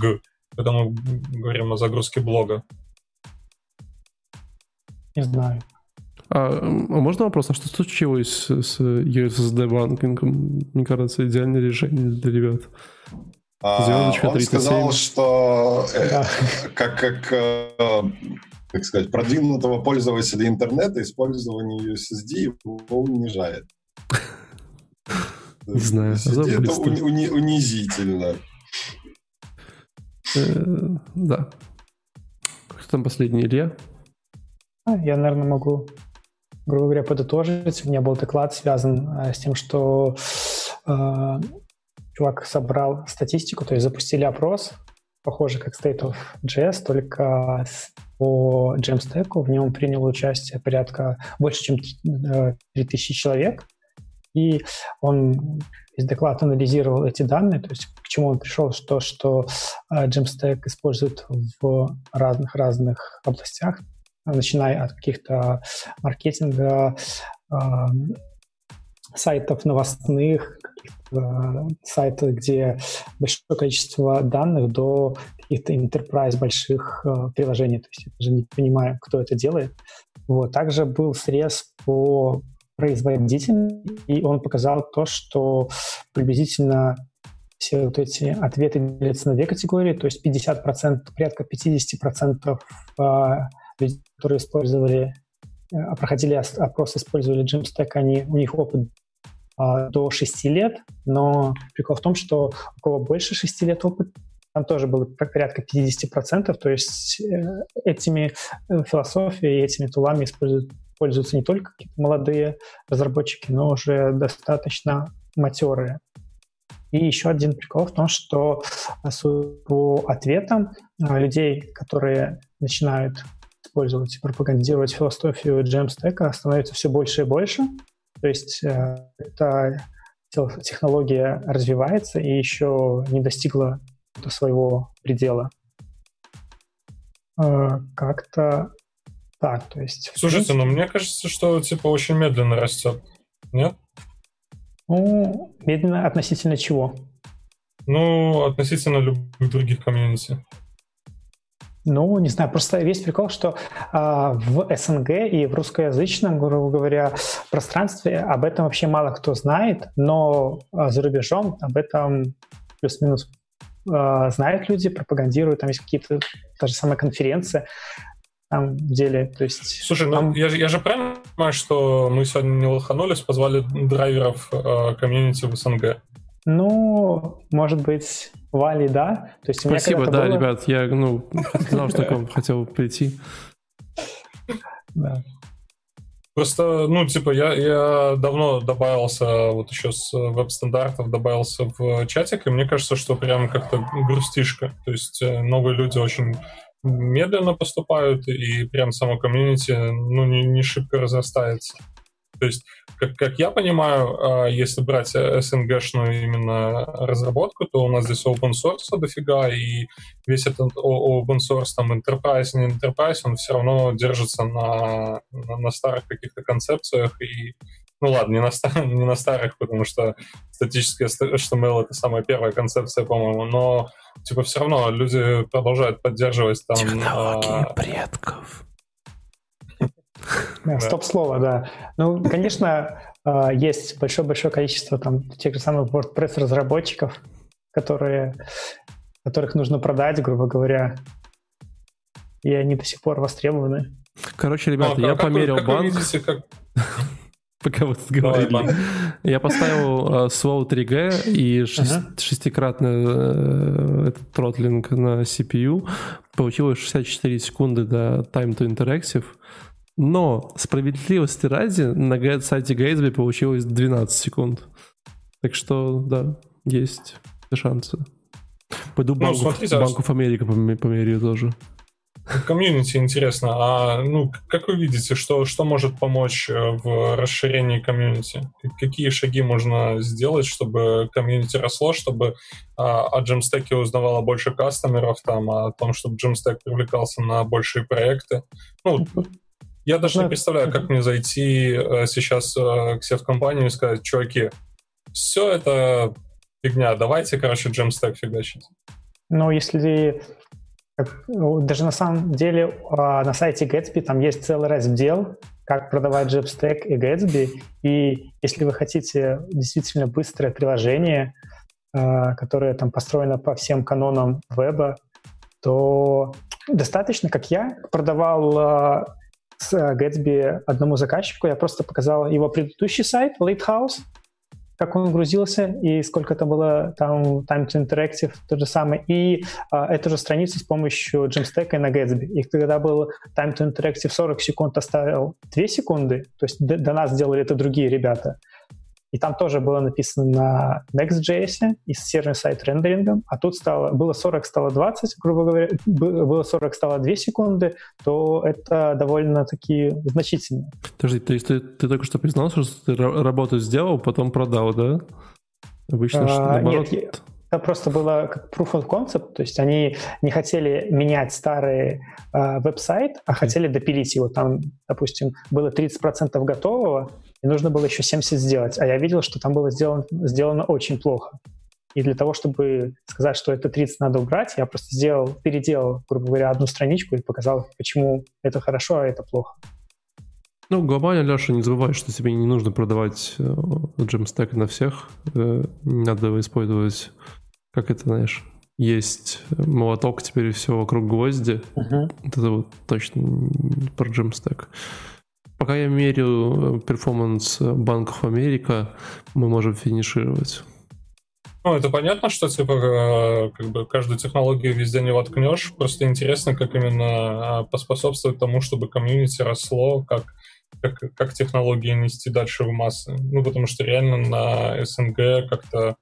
когда мы говорим о загрузке блога?
Не знаю.
А, а можно вопрос, а что случилось с USSD банкингом? Мне кажется, идеальное решение для ребят.
А, он 37. сказал, что э, как, как, э, как сказать, продвинутого пользователя интернета использование USSD его унижает.
Не знаю.
Это уни- унизительно.
Э, да. Кто там последний, Илья?
А, я, наверное, могу, грубо говоря, подытожить. У меня был доклад связан э, с тем, что э, чувак собрал статистику, то есть запустили опрос, похоже, как State of JS, только по Jamstack. В нем приняло участие порядка больше, чем 3000 человек. И он весь доклад анализировал эти данные, то есть к чему он пришел, что, что э, Jamstack использует в разных-разных областях, начиная от каких-то маркетинга, э, сайтов новостных, э, сайтов, где большое количество данных, до каких-то enterprise больших приложений. То есть я даже не понимаю, кто это делает. Вот. Также был срез по производительный, и он показал то, что приблизительно все вот эти ответы делятся на две категории, то есть 50%, порядка 50% а, людей, которые использовали, э, проходили опрос, использовали Jamstack, они, у них опыт а, до 6 лет, но прикол в том, что у кого больше 6 лет опыт, там тоже было порядка 50%, то есть э, этими э, философией, этими тулами используют пользуются не только молодые разработчики, но уже достаточно матерые. И еще один прикол в том, что по ответам а, людей, которые начинают использовать и пропагандировать философию Jamstack, становится все больше и больше. То есть э, эта технология развивается и еще не достигла своего предела. Э, как-то так, то есть...
Слушайте, ну мне кажется, что типа очень медленно растет. Нет?
Ну, медленно относительно чего?
Ну, относительно любых других комьюнити.
Ну, не знаю, просто весь прикол, что а, в СНГ и в русскоязычном, грубо говоря, пространстве об этом вообще мало кто знает, но а, за рубежом об этом плюс-минус а, знают люди, пропагандируют, там есть какие-то, та же самая там деле, то есть...
Слушай, ну
там...
я, я же правильно понимаю, что мы сегодня не лоханулись, позвали драйверов э, комьюнити в СНГ?
Ну, может быть, Вали, да.
То есть Спасибо, да, было... ребят, я ну, знал, что к вам хотел прийти.
Да.
Просто, ну, типа, я, я давно добавился, вот еще с веб-стандартов добавился в чатик, и мне кажется, что прям как-то грустишка. То есть э, новые люди очень медленно поступают, и прям само комьюнити, ну, не, не шибко разрастается. То есть, как, как я понимаю, а, если брать СНГшную именно разработку, то у нас здесь open source дофига, и весь этот open source, там, enterprise, не enterprise, он все равно держится на, на старых каких-то концепциях, и ну ладно, не на, стар, не на старых, потому что статический HTML — это самая первая концепция, по-моему, но типа все равно люди продолжают поддерживать там...
Технологии а... предков.
Стоп-слово, да. Ну, конечно, а, есть большое-большое количество там тех же самых WordPress-разработчиков, которые, которых нужно продать, грубо говоря, и они до сих пор востребованы.
Короче, ребята, а, я как померил вы, банк. Пока вы говорили. Я поставил uh, slow 3G и шестикратный uh, этот тротлинг на CPU. Получилось 64 секунды до time to interactive. Но справедливости ради на сайте Gatsby получилось 12 секунд. Так что, да, есть шансы. Пойду ну, Bank of, смотрите, Bank of America померяю тоже.
Комьюнити интересно. А ну, как вы видите, что, что может помочь э, в расширении комьюнити? Какие шаги можно сделать, чтобы комьюнити росло, чтобы а, о Jamstack узнавало больше кастомеров, там, о том, чтобы Jamstack привлекался на большие проекты? Ну, я даже не представляю, как мне зайти э, сейчас э, к себе в компанию и сказать, чуваки, все это фигня, давайте, короче, Jamstack фигачить.
Ну, если даже на самом деле а, на сайте Gatsby там есть целый раздел, как продавать Jamstack и Gatsby, и если вы хотите действительно быстрое приложение, а, которое там построено по всем канонам веба, то достаточно, как я продавал а, с Gatsby одному заказчику, я просто показал его предыдущий сайт, Lighthouse, как он грузился и сколько это было там time to interactive, то же самое, и а, эту же страницу с помощью Jamstack на Gatsby. И когда был time to interactive 40 секунд, оставил 2 секунды, то есть до, до нас сделали это другие ребята, и там тоже было написано на Next.js и с сервер-сайт рендерингом, а тут стало, было 40, стало 20, грубо говоря, было 40, стало 2 секунды, то это довольно-таки значительно.
Подожди, то есть ты, ты только что признался, что ты работу сделал, потом продал, да?
Обычно, а, что наоборот... Нет, это просто было как proof of concept, то есть они не хотели менять старый э, веб-сайт, а хотели допилить его. Там, допустим, было 30% готового, и нужно было еще 70 сделать. А я видел, что там было сделано, сделано очень плохо. И для того, чтобы сказать, что это 30 надо убрать, я просто сделал, переделал, грубо говоря, одну страничку и показал, почему это хорошо, а это плохо.
Ну, глобально, Леша, не забывай, что тебе не нужно продавать э, на всех. Э, не надо использовать, как это, знаешь, есть молоток, теперь все вокруг гвозди. Uh-huh. Это вот точно про Jamstack. Пока я мерю перформанс Bank of America, мы можем финишировать.
Ну, это понятно, что типа э, как бы каждую технологию везде не воткнешь. Просто интересно, как именно а, поспособствовать тому, чтобы комьюнити росло, как, как, как технологии нести дальше в массы. Ну, потому что реально на СНГ как-то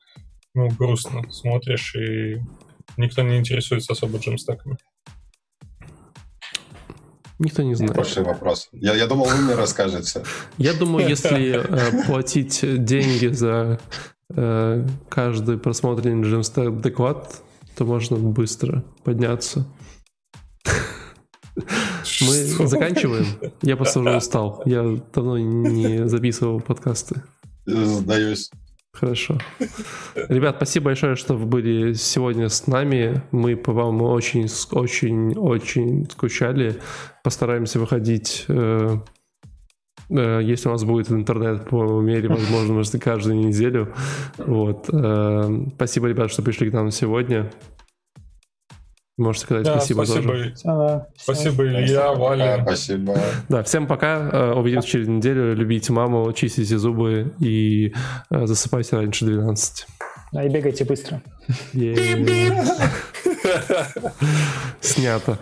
ну, грустно смотришь, и никто не интересуется особо джемстеками.
Никто не знает.
Прошлый вопрос. Я, я думал, вы мне расскажете.
Я думаю, если э, платить деньги за э, каждый просмотренный Jamstack доклад, то можно быстро подняться. Мы заканчиваем. Я просто уже устал. Я давно не записывал подкасты.
Сдаюсь.
Хорошо. Ребят, спасибо большое, что вы были сегодня с нами. Мы по вам очень, очень, очень скучали. Постараемся выходить, э, э, если у нас будет интернет по мере возможности каждую неделю. Вот. Э, спасибо, ребят, что пришли к нам сегодня. Можете сказать да, спасибо, спасибо тоже.
Ага, спасибо, Илья, Валя.
Спасибо.
Да, всем пока. Э, увидимся через неделю. Любите маму, чистите зубы и э, засыпайте раньше 12.
А и бегайте быстро.
Снято.